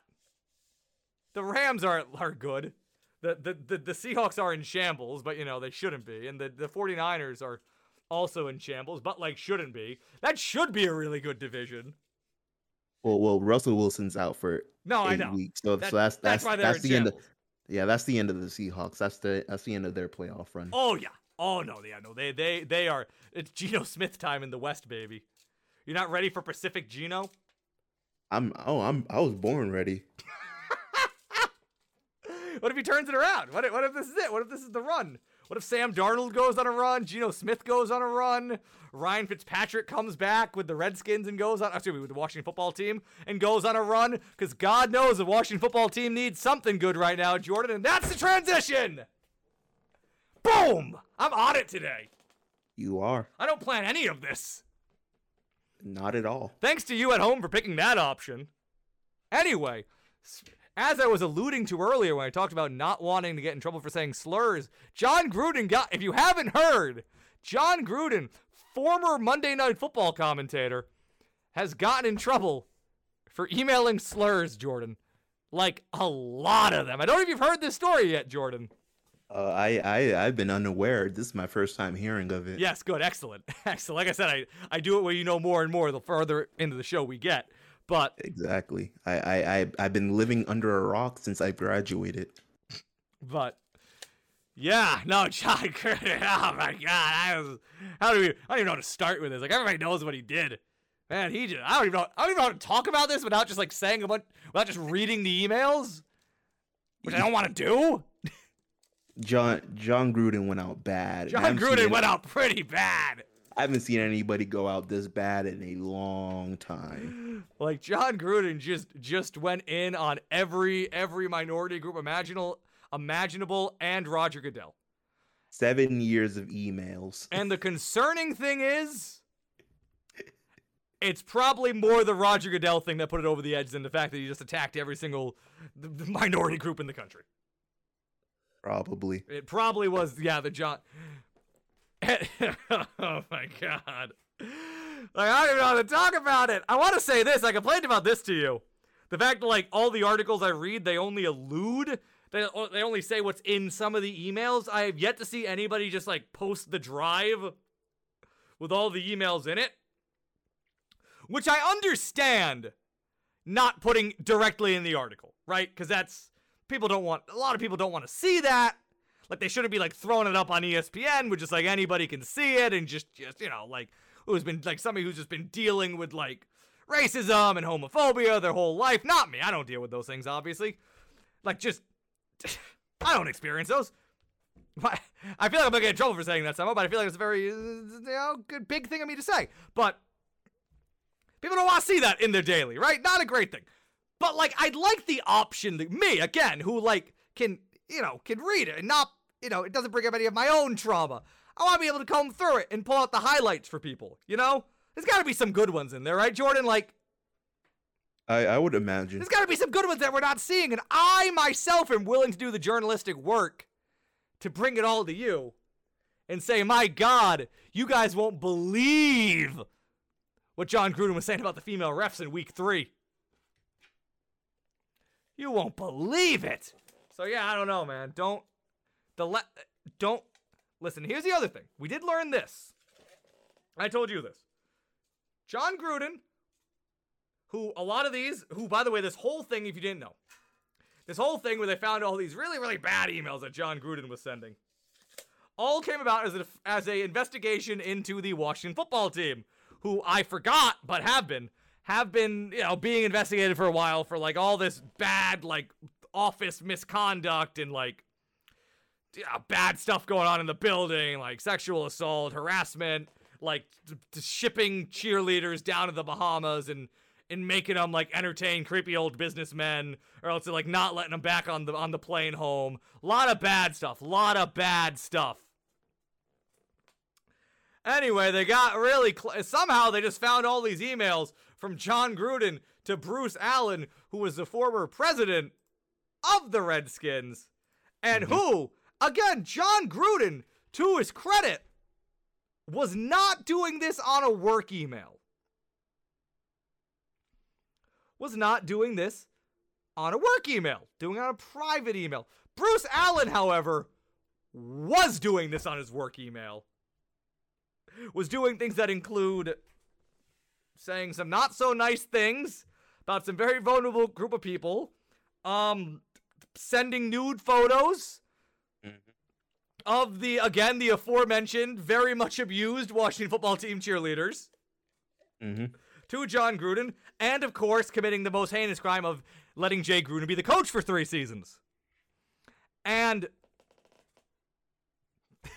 The Rams are are good. The the, the, the, the Seahawks are in shambles, but you know, they shouldn't be. And the, the 49ers are also in shambles, but like shouldn't be. That should be a really good division. Well, well, Russell Wilson's out for No, I eight know. weeks, so, That- so that's that's that's that's the end. Of, yeah, that's the end of the Seahawks. That's the that's the end of their playoff run. Oh yeah. Oh no, yeah, no. They they they are it's Geno Smith time in the West, baby. You're not ready for Pacific Geno? I'm oh I'm I was born ready. What if he turns it around? What if, what if this is it? What if this is the run? What if Sam Darnold goes on a run? Geno Smith goes on a run? Ryan Fitzpatrick comes back with the Redskins and goes on, excuse me, with the Washington football team and goes on a run? Because God knows the Washington football team needs something good right now, Jordan, and that's the transition! Boom! I'm on it today. You are I don't plan any of this. not at all. Thanks to you at home for picking that option. Anyway, as I was alluding to earlier when I talked about not wanting to get in trouble for saying slurs, Jon Gruden got, if you haven't heard, Jon Gruden, former Monday Night Football commentator, has gotten in trouble for emailing slurs, Jordan. Like a lot of them. I don't know if you've heard this story yet, Jordan. Uh, I I I've been unaware. This is my first time hearing of it. Yes, good, excellent, excellent. Like I said, I, I do it where you know more and more the further into the show we get. But Exactly. I I I I've been living under a rock since I graduated. But yeah, no, Jon Gruden. Oh my God, I was. How do we? I don't even know how to start with this. Like everybody knows what he did. Man, he just. I don't even know. I don't even know how to talk about this without just like saying a bunch, without just reading the emails, which I don't want to do. Jon Jon Gruden went out bad. Jon Gruden went out pretty bad. I haven't seen anybody go out this bad in a long time. Like Jon Gruden just just went in on every every minority group imaginable imaginable and Roger Goodell. Seven years of emails. And the concerning thing is, it's probably more the Roger Goodell thing that put it over the edge than the fact that he just attacked every single minority group in the country. Probably. It probably was, yeah, the John. oh my god. Like, I don't even know how to talk about it. I want to say this. I complained about this to you. The fact that, like, all the articles I read, they only allude, they, they only say what's in some of the emails. I have yet to see anybody just, like, post the drive with all the emails in it. Which I understand not putting directly in the article, right? Because that's, people don't want, a lot of people don't want to see that. Like they shouldn't be like throwing it up on ESPN, where just like anybody can see it and just just you know like who's been like somebody who's just been dealing with like racism and homophobia their whole life. Not me. I don't deal with those things, obviously. Like just I don't experience those. But I feel like I'm gonna get in trouble for saying that somehow, but I feel like it's a very uh, you know good big thing of me to say. But people don't want to see that in their daily, right? Not a great thing. But like I'd like the option that me again, who like can you know can read it and not you know it doesn't bring up any of my own trauma. I want to be able to comb through it and pull out the highlights for people. You know, there's got to be some good ones in there, right, Jordan? Like I, I would imagine. there's got to be some good ones that we're not seeing, and I myself am willing to do the journalistic work to bring it all to you and say, my God, you guys won't believe what Jon Gruden was saying about the female refs in week three. You won't believe it. So yeah, I don't know, man. Don't the le- don't listen. Here's the other thing. We did learn this. I told you this. Jon Gruden, who a lot of these, who by the way, this whole thing, if you didn't know, this whole thing where they found all these really, really bad emails that Jon Gruden was sending, all came about as a as a investigation into the Washington football team, who I forgot but have been have been you know being investigated for a while for like all this bad like office misconduct and like bad stuff going on in the building, like sexual assault, harassment, like t- t- shipping cheerleaders down to the Bahamas and and making them like entertain creepy old businessmen, or else like not letting them back on the on the plane home. A lot of bad stuff. A lot of bad stuff. Anyway, they got really cl- somehow they just found all these emails from Jon Gruden to Bruce Allen, who was the former president of the Redskins, and mm-hmm. who, again, Jon Gruden, to his credit, was not doing this on a work email. Was not doing this on a work email, doing it on a private email. Bruce Allen, however, was doing this on his work email. Was doing things that include saying some not so nice things about some very vulnerable group of people, um, sending nude photos of the again the aforementioned very much abused Washington football team cheerleaders Mm-hmm. to Jon Gruden, and of course committing the most heinous crime of letting Jay Gruden be the coach for three seasons. And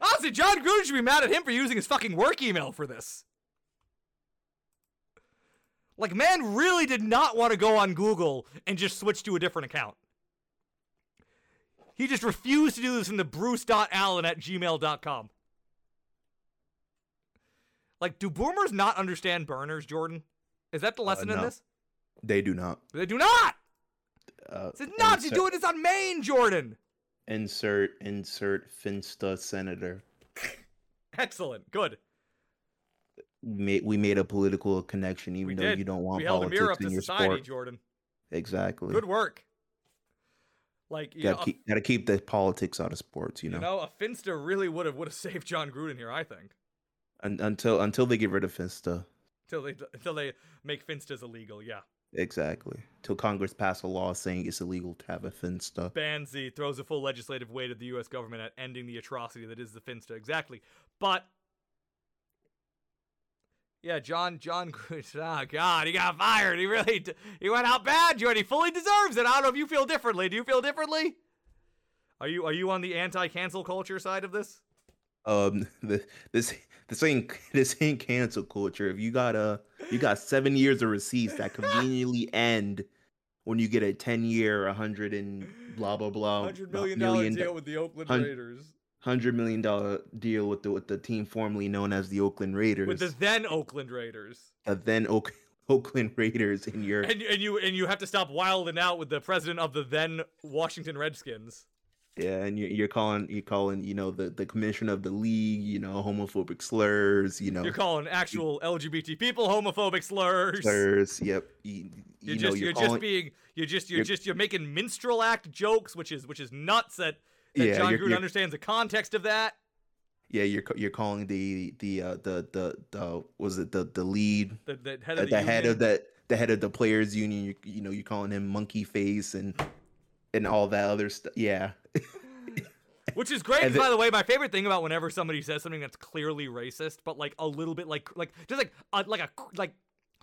honestly, Jon Gruden should be mad at him for using his fucking work email for this. Like, man really did not want to go on Google and just switch to a different account. He just refused to do this in the bruce.allen at gmail.com. Like, do boomers not understand burners, Jordan? Is that the lesson in no. this? They do not. They do not! Uh, nuts! He's insert- doing this on main, Jordan! Insert insert Finsta senator. Excellent. Good. We made a political connection, even We though did. you don't want we held a politics mirror up in to your society, sport. Jordan. Exactly. Good work. Like, you gotta know, keep gotta keep the politics out of sports. You know, you know, a Finsta really would have would have saved Jon Gruden here, I think. Un- until until they get rid of Finsta. Until they until they make Finstas illegal, yeah. Exactly. Till Congress pass a law saying it's illegal to have a Finsta. Banzi throws a full legislative weight of the U.S. government at ending the atrocity that is the Finsta. Exactly. But yeah, Jon Jon Oh God, he got fired. He really he went out bad, Jordan. He fully deserves it. I don't know if you feel differently. Do you feel differently? Are you are you on the anti-cancel culture side of this? Um, the, this this ain't this ain't cancel culture. If you got a you got seven years of receipts that conveniently end when you get a ten year, a hundred and blah blah blah, hundred million dollar deal with the Oakland Raiders, hundred million dollar deal with the with the team formerly known as the Oakland Raiders, with the then Oakland Raiders, uh, then Oak, Oakland Raiders in your and and you and you have to stop wilding out with the president of the then Washington Redskins. yeah, and you're, you're calling you're calling you know the the commissioner of the league, you know homophobic slurs, you know You're calling actual LGBT people homophobic slurs. slurs. Yep, you, You're you know just you're, you're calling, just being you're just you're, you're- just you're making minstrel act jokes, which is which is nuts that, that Yeah, Jon you're- Gruden you're- understands the context of that. Yeah, you're you're calling the the uh, the the the was it the the lead The, the head uh, of the, the, head of the the head of the players union. You, you know you're calling him monkey face and and all that other stuff. Yeah, Which is great, And by the- the way. My favorite thing about whenever somebody says something that's clearly racist, but like a little bit like like just like a, like a like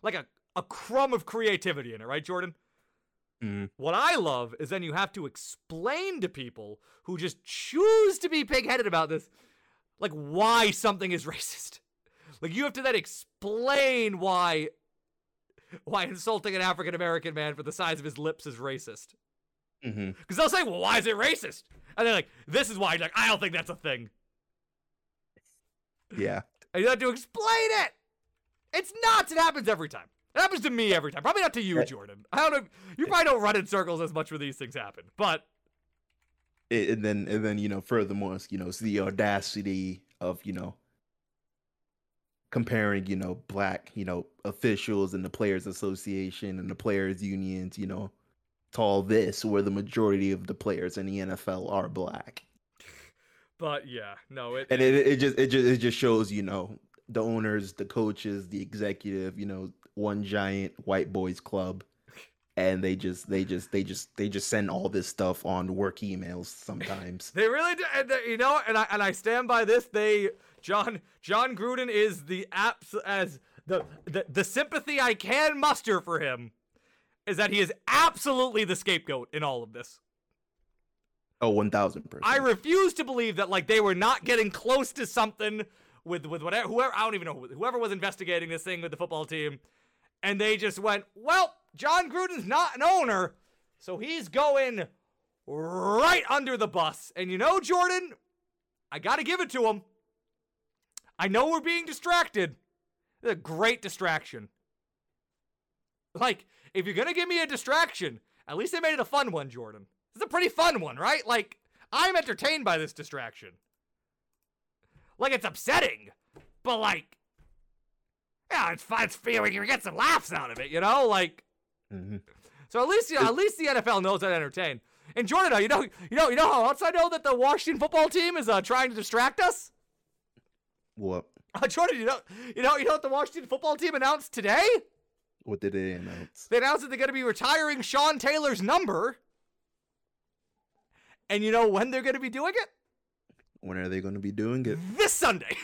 like a a crumb of creativity in it, right, Jordan? Mhm. What I love is then you have to explain to people who just choose to be pig-headed about this, like why something is racist. Like you have to then explain why why insulting an African American man for the size of his lips is racist. Because they'll say, well, why is it racist? And they're like, this is why. Like, I don't think that's a thing. yeah. And you have to explain it. It's nuts. It happens every time. It happens to me every time. Probably not to you, Yeah. Jordan. I don't know. You probably don't run in circles as much where these things happen. But and then and then you know furthermore, you know, it's the audacity of you know comparing you know black you know officials and the players association and the players unions you know to all this where the majority of the players in the NFL are black. but yeah, no, it. and it, it just it just it just shows you know the owners the coaches the executive you know one giant white boys club and they just they just they just they just send all this stuff on work emails sometimes They really do, and they- you know, and I and I stand by this. They Jon Jon Gruden is the apps as the, the the sympathy I can muster for him is that he is absolutely the scapegoat in all of this. oh 1000% I refuse to believe that like they were not getting close to something with with whatever whoever I don't even know whoever was investigating this thing with the football team, and they just went, well, Jon Gruden's not an owner, so he's going right under the bus. And you know, Jordan, I gotta give it to him. I know we're being distracted. It's a great distraction. Like, if you're gonna give me a distraction, at least they made it a fun one, Jordan. It's a pretty fun one, right? Like, I'm entertained by this distraction. Like, it's upsetting, but like, yeah, it's fun. It's fun. We can get some laughs out of it, you know? Like, Mhm. so at least, you know, at least the NFL knows how to entertain. And Jordan, you know, you know, you know how else I know that the Washington football team is uh, trying to distract us. What? Uh, Jordan, you know, you know, you know what the Washington football team announced today? What did they announce? They announced that they're going to be retiring Sean Taylor's number. And you know when they're going to be doing it? When are they going to be doing it? This Sunday.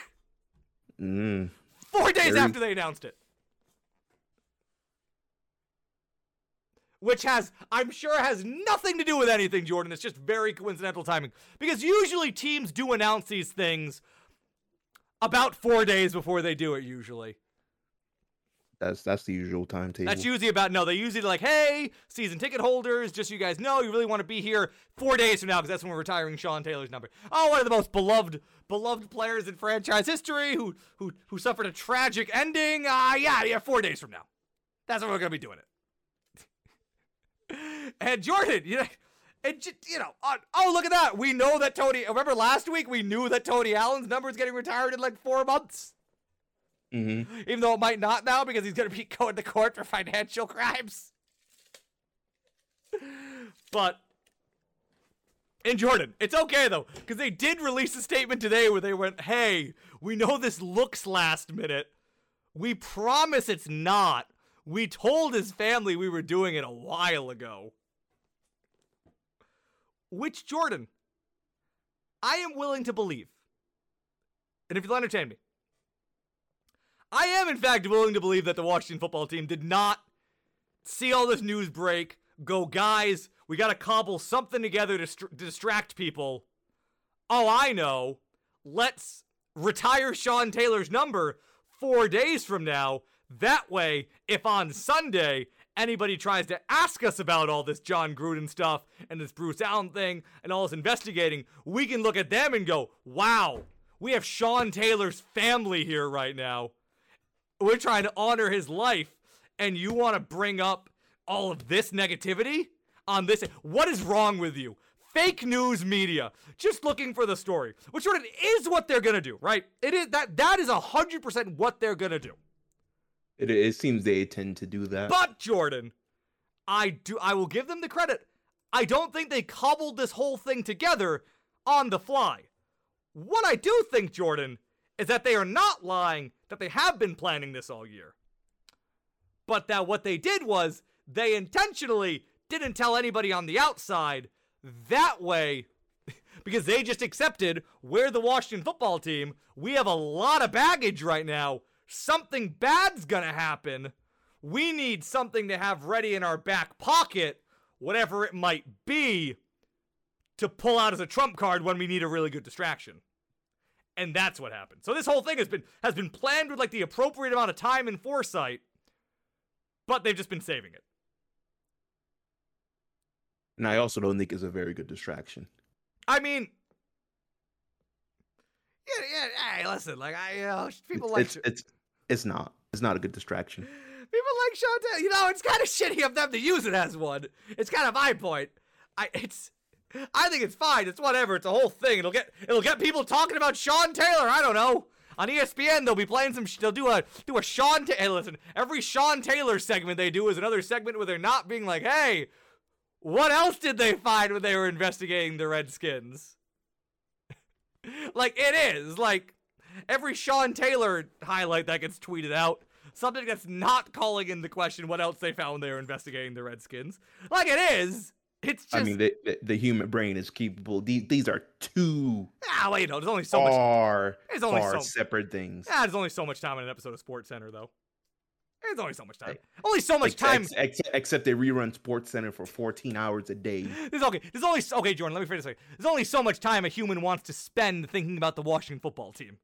Mm. Four days Very- after they announced it. Which has, I'm sure, has nothing to do with anything, Jordan. It's just very coincidental timing. Because usually teams do announce these things about four days before they do it, usually. That's that's the usual timetable. That's usually about no. They usually like, hey, season ticket holders, just so you guys know, you really want to be here four days from now because that's when we're retiring Sean Taylor's number. Oh, one of the most beloved beloved players in franchise history who who who suffered a tragic ending. Ah, uh, yeah, yeah, four days from now. That's when we're gonna be doing it. and Jordan, you know, and you know, uh, oh look at that. We know that Tony. Remember last week we knew that Tony Allen's number is getting retired in like four months hmm even though it might not now because he's going to be going to court for financial crimes. But in Jordan, it's okay though because they did release a statement today where they went, "Hey, we know this looks last minute. We promise it's not. We told his family we were doing it a while ago." Which Jordan, I am willing to believe. And if you'll entertain me, I am, in fact, willing to believe that the Washington football team did not see all this news break, go, guys, we got to cobble something together to, str- distract people. Oh, I know. Let's retire Sean Taylor's number four days from now. That way, if on Sunday anybody tries to ask us about all this Jon Gruden stuff and this Bruce Allen thing and all this investigating, we can look at them and go, wow, we have Sean Taylor's family here right now we're trying to honor his life and you want to bring up all of this negativity on this. What is wrong with you? Fake news media just looking for the story. Which sort of is what they're gonna do right? It is that that is 100% what they're gonna do. It it seems they tend to do that. but jordan i do i will give them the credit. I don't think they cobbled this whole thing together on the fly. What i do think jordan is that they are not lying that they have been planning this all year. But that what they did was they intentionally didn't tell anybody on the outside. That way, because they just accepted we're the Washington football team, we have a lot of baggage right now. Something bad's gonna happen. We need something to have ready in our back pocket, whatever it might be, to pull out as a trump card when we need a really good distraction and that's what happened. So this whole thing has been has been planned with like the appropriate amount of time and foresight, but they've just been saving it. And I also don't think it's a very good distraction. I mean, yeah, yeah. Hey, listen, like I, you know, people like it's, it's it's not. It's not a good distraction. people like Sean Taylor. You know, it's kind of shitty of them to use it as one. It's kind of my point. I it's. I think it's fine. It's whatever. It's a whole thing. It'll get it'll get people talking about Sean Taylor. I don't know. On ESPN, they'll be playing some. They'll do a do a Sean Taylor. Listen, every Sean Taylor segment they do is another segment where they're not being like, "Hey, what else did they find when they were investigating the Redskins?" like it is like every Sean Taylor highlight that gets tweeted out. Something that's not calling into question what else they found when they were investigating the Redskins. Like it is. It's just I mean, the, the the human brain is capable. These these are two ah, well, you know, there's only so much. far There's only far so- separate things. Ah, there's only so much time in an episode of SportsCenter, though. There's only so much time. Only so much time. ex- ex- except they rerun SportsCenter for 14 hours a day. There's okay. There's only okay, Jordan. Let me finish. this. There's only so much time a human wants to spend thinking about the Washington football team.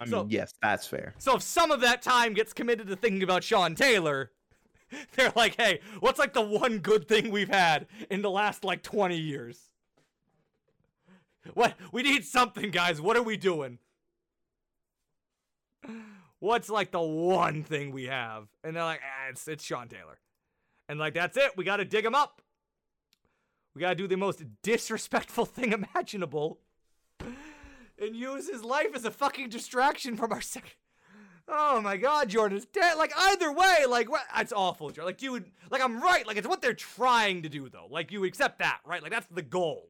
I mean, So- yes, that's fair. So if some of that time gets committed to thinking about Sean Taylor, they're like, hey, what's like the one good thing we've had in the last like 20 years? What we need something, guys. What are we doing? What's like the one thing we have? And they're like, ah, it's it's Sean Taylor. And like that's it. We gotta dig him up. We gotta do the most disrespectful thing imaginable. And use his life as a fucking distraction from our second Oh my God, Jordan is dead. Like either way, like what? It's awful, Jordan. Like you would, like I'm right. Like it's what they're trying to do, though. Like you accept that, right? Like that's the goal,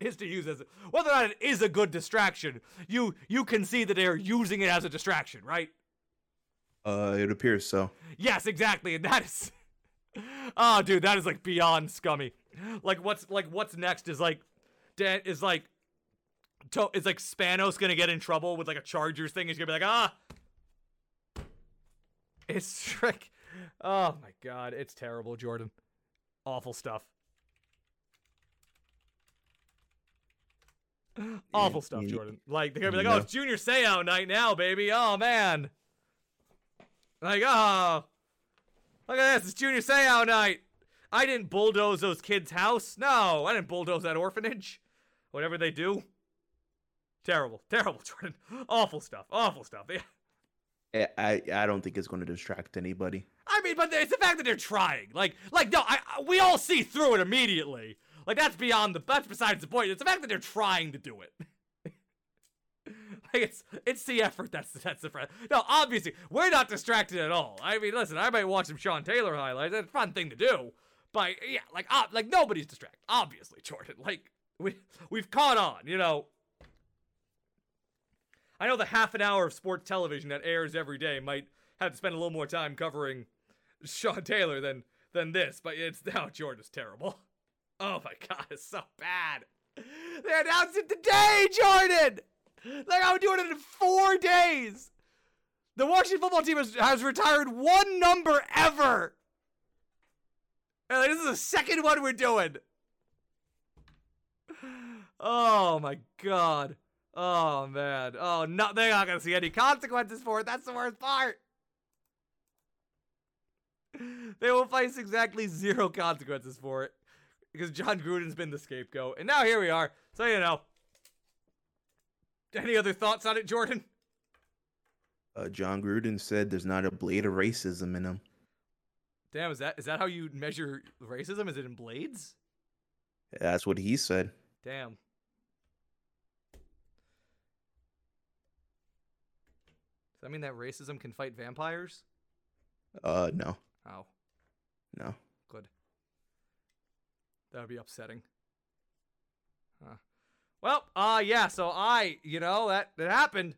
is to use as whether or not it is a good distraction. You you can see that they are using it as a distraction, right? Uh, it appears so. Yes, exactly, and that is. Oh, dude, that is like beyond scummy. Like what's like what's next is like, Dan is like, to, is like Spanos gonna get in trouble with like a Chargers thing? He's gonna be like, ah, it's trick. Oh my god, it's terrible, Jordan. Awful stuff. Awful stuff, Jordan. Like they're gonna be like, "Oh, it's Junior Seau night now, baby. Oh man." Like, oh, look at this. It's Junior Seau night. I didn't bulldoze those kids' house. No, I didn't bulldoze that orphanage. Whatever they do. Terrible, terrible, Jordan. Awful stuff. Awful stuff. Yeah. I I, I don't think it's going to distract anybody. I mean, but it's the fact that they're trying. Like, like no, I, I- we all see through it immediately. Like that's beyond the that's besides the point. It's the fact that they're trying to do it. like it's it's the effort that's that's the fr- no. Obviously, we're not distracted at all. I mean, listen, I might watch some Sean Taylor highlights. That's a fun thing to do. But yeah, like uh, like nobody's distracted. Obviously, Jordan. Like we we've caught on. You know. I know the half an hour of sports television that airs every day might have to spend a little more time covering Sean Taylor than than this, but it's now Jordan's terrible. Oh my god, it's so bad. They announced it today, Jordan. Like I'm doing it in four days. The Washington football team has, has retired one number ever. And this is the second one we're doing. Oh my god. Oh man. Oh no, they're not gonna see any consequences for it. That's the worst part. They will face exactly zero consequences for it because Jon Gruden's been the scapegoat, and now here we are. So you know. Any other thoughts on it, Jordan? Uh, Jon Gruden said there's not a blade of racism in him. Damn, is that is that how you measure racism? Is it in blades? That's what he said. Damn. Does that mean that racism can fight vampires? Uh, no, Oh, no. That would be upsetting. Huh. Well, uh yeah, so I, you know, that that happened.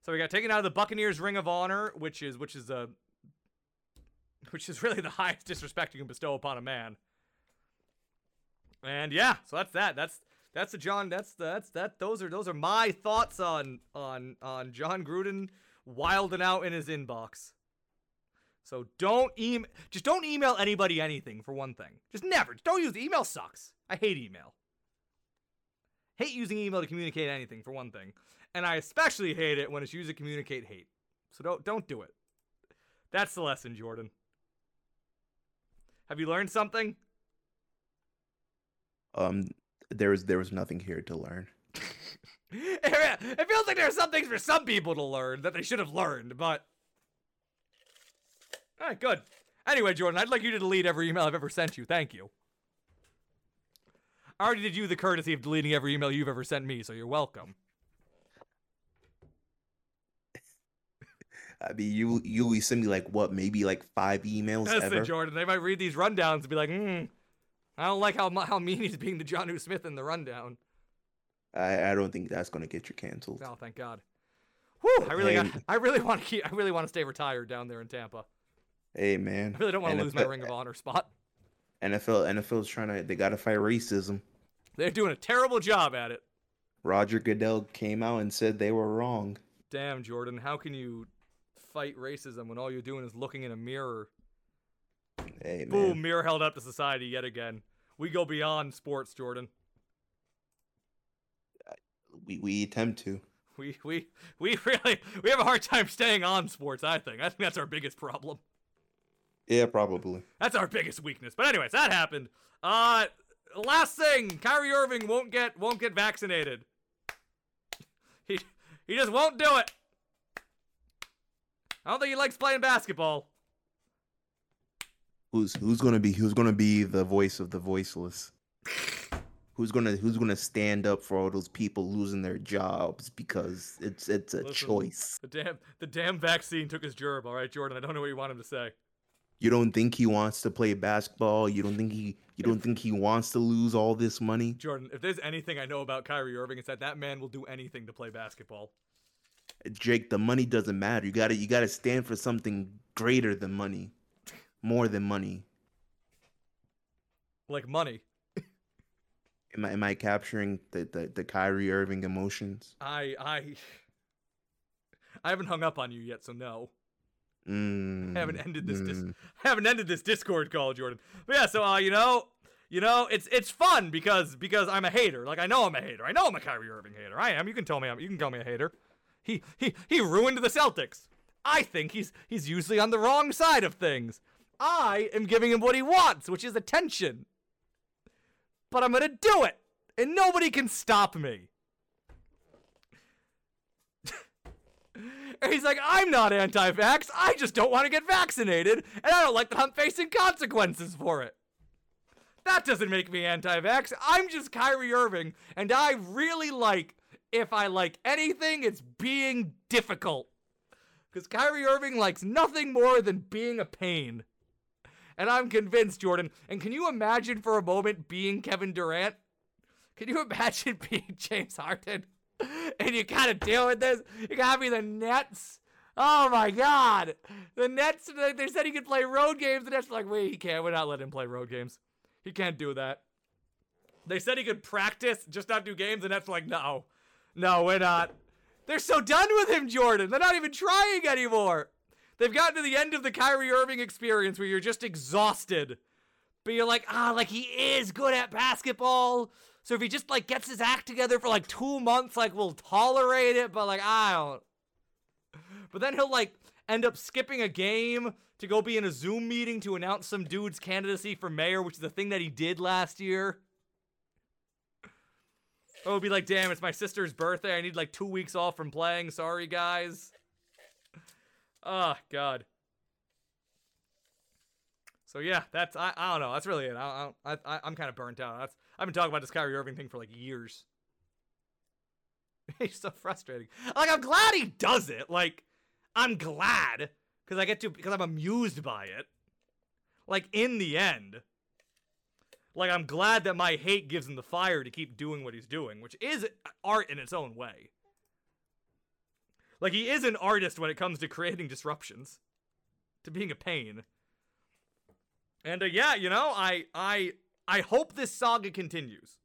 So we got taken out of the Buccaneers Ring of Honor, which is which is a which is really the highest disrespect you can bestow upon a man. And yeah, so that's that. That's that's the Jon. That's the, that's that. Those are those are my thoughts on on on Jon Gruden wilding out in his inbox. So don't email. Just don't email anybody anything for one thing. Just never. Don't use email. Sucks. I hate email. Hate using email to communicate anything for one thing, and I especially hate it when it's used to communicate hate. So don't don't do it. That's the lesson, Jordan. Have you learned something? Um, there was there was nothing here to learn. it feels like there are some things for some people to learn that they should have learned, but. Alright, good. Anyway, Jordan, I'd like you to delete every email I've ever sent you. Thank you. I already did you the courtesy of deleting every email you've ever sent me, so you're welcome. I mean, you you always send me like what, maybe like five emails That's ever. it, Jordan. They might read these rundowns and be like, hmm, I don't like how, how mean he's being to Jonnu Smith in the rundown. I I don't think that's gonna get you canceled. Oh, thank God. Whew, I really, got, I really want to keep, I really want to stay retired down there in Tampa. Hey man, I really don't want to lose my Ring of Honor spot. NFL NFL's trying to they gotta fight racism. They're doing a terrible job at it. Roger Goodell came out and said they were wrong. Damn, Jordan, how can you fight racism when all you're doing is looking in a mirror? Hey man, Boom, mirror held up to society yet again. We go beyond sports, Jordan. we we attempt to. We we we really we have a hard time staying on sports, I think. I think that's our biggest problem. Yeah, probably. That's our biggest weakness. But anyways, that happened. Uh last thing, Kyrie Irving won't get won't get vaccinated. He he just won't do it. I don't think he likes playing basketball. Who's who's gonna be who's gonna be the voice of the voiceless? who's gonna who's gonna stand up for all those people losing their jobs because it's it's a Listen, choice. The damn the damn vaccine took his gerb. All right, Jordan. I don't know what you want him to say. You don't think he wants to play basketball? You don't think he you don't think he wants to lose all this money? Jordan, if there's anything I know about Kyrie Irving, it's that that man will do anything to play basketball. Jake, the money doesn't matter. You gotta you gotta stand for something greater than money. More than money. Like money. Am I am I capturing the, the, the Kyrie Irving emotions? I I I haven't hung up on you yet, so no. Mm, I haven't ended this dis- mm. I haven't ended this Discord call, Jordan. But yeah, so uh, you know, you know, it's it's fun because because I'm a hater. Like I know I'm a hater. I know I'm a Kyrie Irving hater. I am. You can tell me I'm, you can call me a hater. He he he ruined the Celtics. I think he's he's usually on the wrong side of things. I am giving him what he wants, which is attention. But I'm gonna do it, and nobody can stop me. And he's like, I'm not anti vax. I just don't want to get vaccinated, and I don't like that I'm facing consequences for it. That doesn't make me anti vax. I'm just Kyrie Irving, and I really like, if I like anything, it's being difficult. Because Kyrie Irving likes nothing more than being a pain. And I'm convinced, Jordan. And can you imagine for a moment being Kevin Durant? Can you imagine being James Harden? and you gotta deal with this. You gotta be the Nets. Oh my God, the Nets. They said he could play road games. The Nets were like, wait, he can't. We're not letting him play road games. He can't do that. They said he could practice, just not do games. The Nets were like, no, no, we're not. They're so done with him, Jordan. They're not even trying anymore. They've gotten to the end of the Kyrie Irving experience where you're just exhausted. But you're like, ah, like he is good at basketball. So if he just like gets his act together for like two months, like we'll tolerate it. But like I don't. But then he'll like end up skipping a game to go be in a Zoom meeting to announce some dude's candidacy for mayor, which is the thing that he did last year. It'll be like, damn, it's my sister's birthday. I need like two weeks off from playing. Sorry, guys. Oh God. So yeah, that's I, I don't know. That's really it. I, I, I I'm kind of burnt out. That's I've been talking about this Kyrie Irving thing for like years. He's so frustrating. Like I'm glad he does it. Like I'm glad because I get to because I'm amused by it. Like in the end, like I'm glad that my hate gives him the fire to keep doing what he's doing, which is art in its own way. Like he is an artist when it comes to creating disruptions, to being a pain. And uh, yeah, you know, I I I hope this saga continues.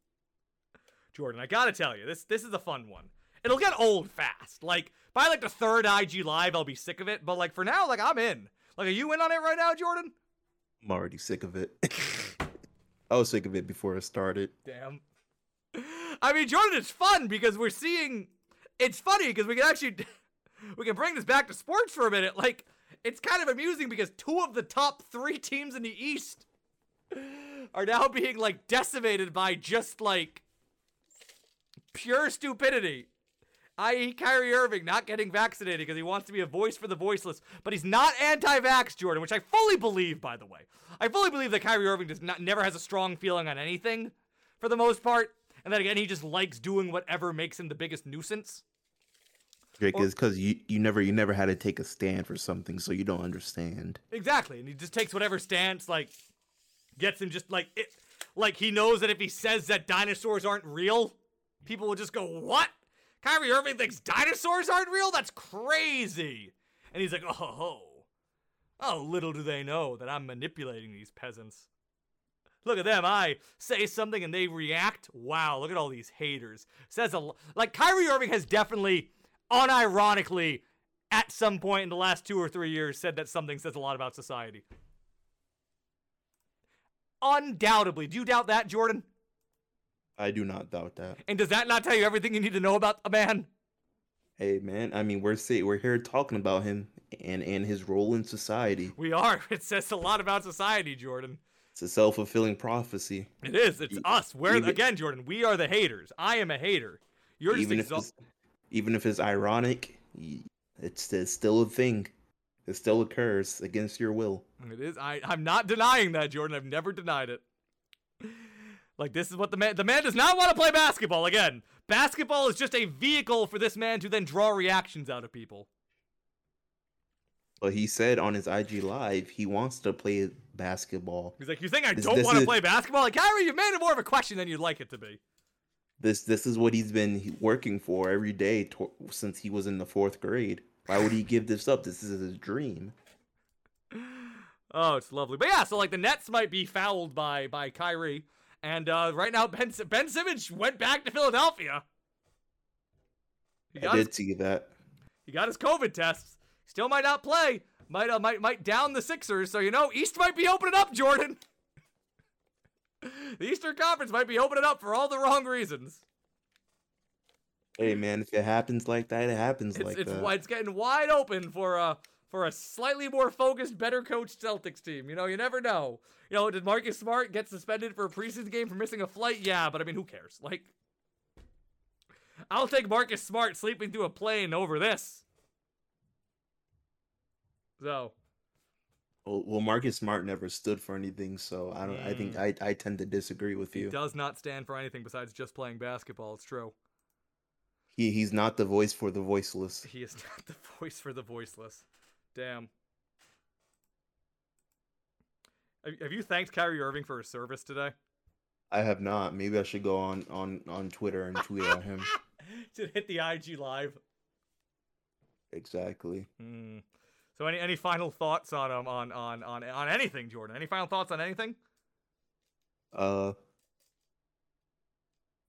Jordan, I gotta tell you, this this is a fun one. It'll get old fast. Like by like the third IG live, I'll be sick of it. But like for now, like I'm in. Like, are you in on it right now, Jordan? I'm already sick of it. I was sick of it before it started. Damn. I mean, Jordan, it's fun because we're seeing. It's funny because we can actually we can bring this back to sports for a minute. Like, it's kind of amusing because two of the top three teams in the East are now being like decimated by just like pure stupidity. I.e., Kyrie Irving not getting vaccinated because he wants to be a voice for the voiceless, but he's not anti-vax, Jordan, which I fully believe, by the way. I fully believe that Kyrie Irving does not never has a strong feeling on anything, for the most part, and then again he just likes doing whatever makes him the biggest nuisance. Jake, Or- is because you, you never you never had to take a stand for something, so you don't understand. Exactly, and he just takes whatever stance like gets him just like it, like he knows that if he says that dinosaurs aren't real, people will just go, "What? Kyrie Irving thinks dinosaurs aren't real? That's crazy." And he's like, "Oh, oh, little do they know that I'm manipulating these peasants." Look at them. I say something and they react. Wow, look at all these haters. Says a l- like Kyrie Irving has definitely unironically at some point in the last 2 or 3 years said that something says a lot about society. Undoubtedly. Do you doubt that, Jordan? I do not doubt that. And does that not tell you everything you need to know about a man? Hey man, I mean we're say, we're here talking about him and and his role in society. We are. It says a lot about society, Jordan. It's a self fulfilling prophecy. It is. It's E- us. We're even- again, Jordan. We are the haters. I am a hater. You're just even if exhausted. it's, even if it's ironic, it's, it's still a thing. It still occurs against your will. It is. I, I'm not denying that, Jordan. I've never denied it. Like this is what the man the man does not want to play basketball again. Basketball is just a vehicle for this man to then draw reactions out of people. But he said on his IG live he wants to play basketball. He's like, "You think I This- don't want to play basketball?" Like, Kyrie, you've made it more of a question than you'd like it to be. This this is what he's been working for every day to- since he was in the fourth grade. Why would he give this up? This is his dream. Oh, it's lovely. But yeah, so like the Nets might be fouled by by Kyrie, and uh, right now Ben Ben Simmons went back to Philadelphia. He I got, his, did see that. he got his COVID tests. Still might not play. Might uh, might might down the Sixers. So you know, East might be opening up, Jordan. The Eastern Conference might be opening up for all the wrong reasons. Hey man, if it happens like that, it happens It's like it's that. it's getting wide open for a for a slightly more focused, better coached Celtics team. You know, you never know. You know, did Marcus Smart get suspended for a preseason game for missing a flight? Yeah, but I mean, who cares? Like, I'll take Marcus Smart sleeping through a plane over this. So, Well, well, Marcus Smart never stood for anything, so I don't. I think I, I tend to disagree with Mm. he you. does not stand for anything besides just playing basketball. It's true. He he's not the voice for the voiceless. He is not the voice for the voiceless. Damn. Have have you thanked Kyrie Irving for his service today? I have not. Maybe I should go on on on Twitter and tweet at him. to hit the IG live. Exactly. Hmm. So any any final thoughts on um on on on on anything, Jordan? Any final thoughts on anything? Uh.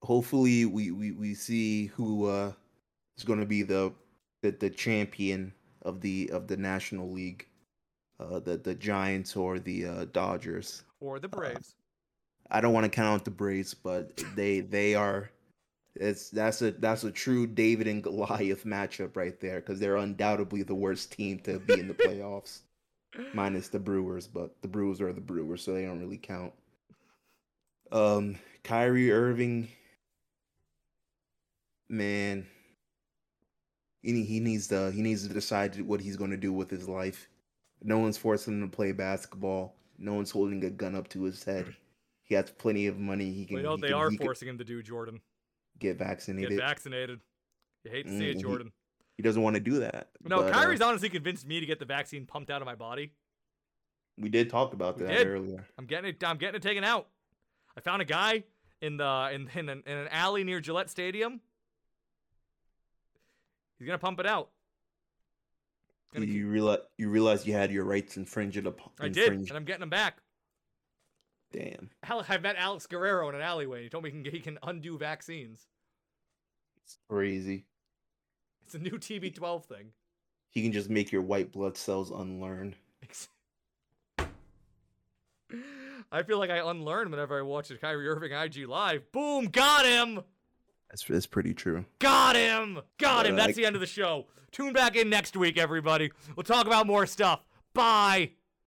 Hopefully, we we we see who uh is going to be the, the the champion of the of the National League. Uh, the the Giants or the uh, Dodgers. Or the Braves? I don't want to count the Braves, but they they are it's that's a that's a true David and Goliath matchup right there because they're undoubtedly the worst team to be in the playoffs, minus the Brewers. But the Brewers are the Brewers, so they don't really count. Um, Kyrie Irving, man, he he needs to he needs to decide what he's going to do with his life. No one's forcing him to play basketball. No one's holding a gun up to his head. He has plenty of money. He can. Well, he they can- are he can forcing him to do, Jordan? Get vaccinated. Get vaccinated. You hate to see it, Jordan. he doesn't want to do that. No, but, uh, Kyrie's honestly convinced me to get the vaccine pumped out of my body. we did talk about We that did. earlier. I'm getting it. I'm getting it taken out. I found a guy in the in in an, in an alley near Gillette Stadium. He's gonna pump it out. Gonna keep- You realize you realize you had your rights infringed upon. I did, and I'm getting them back. Damn, I met Alex Guerrero in an alleyway. He told me he can, he can undo vaccines. it's crazy. It's a new TB12 thing. He can just make your white blood cells unlearn. I feel like I unlearn whenever I watch a Kyrie Irving IG live. Boom, got him, That's that's pretty true. got him, got him. That's the end of the show. Tune back in next week, everybody. We'll talk about more stuff. Bye.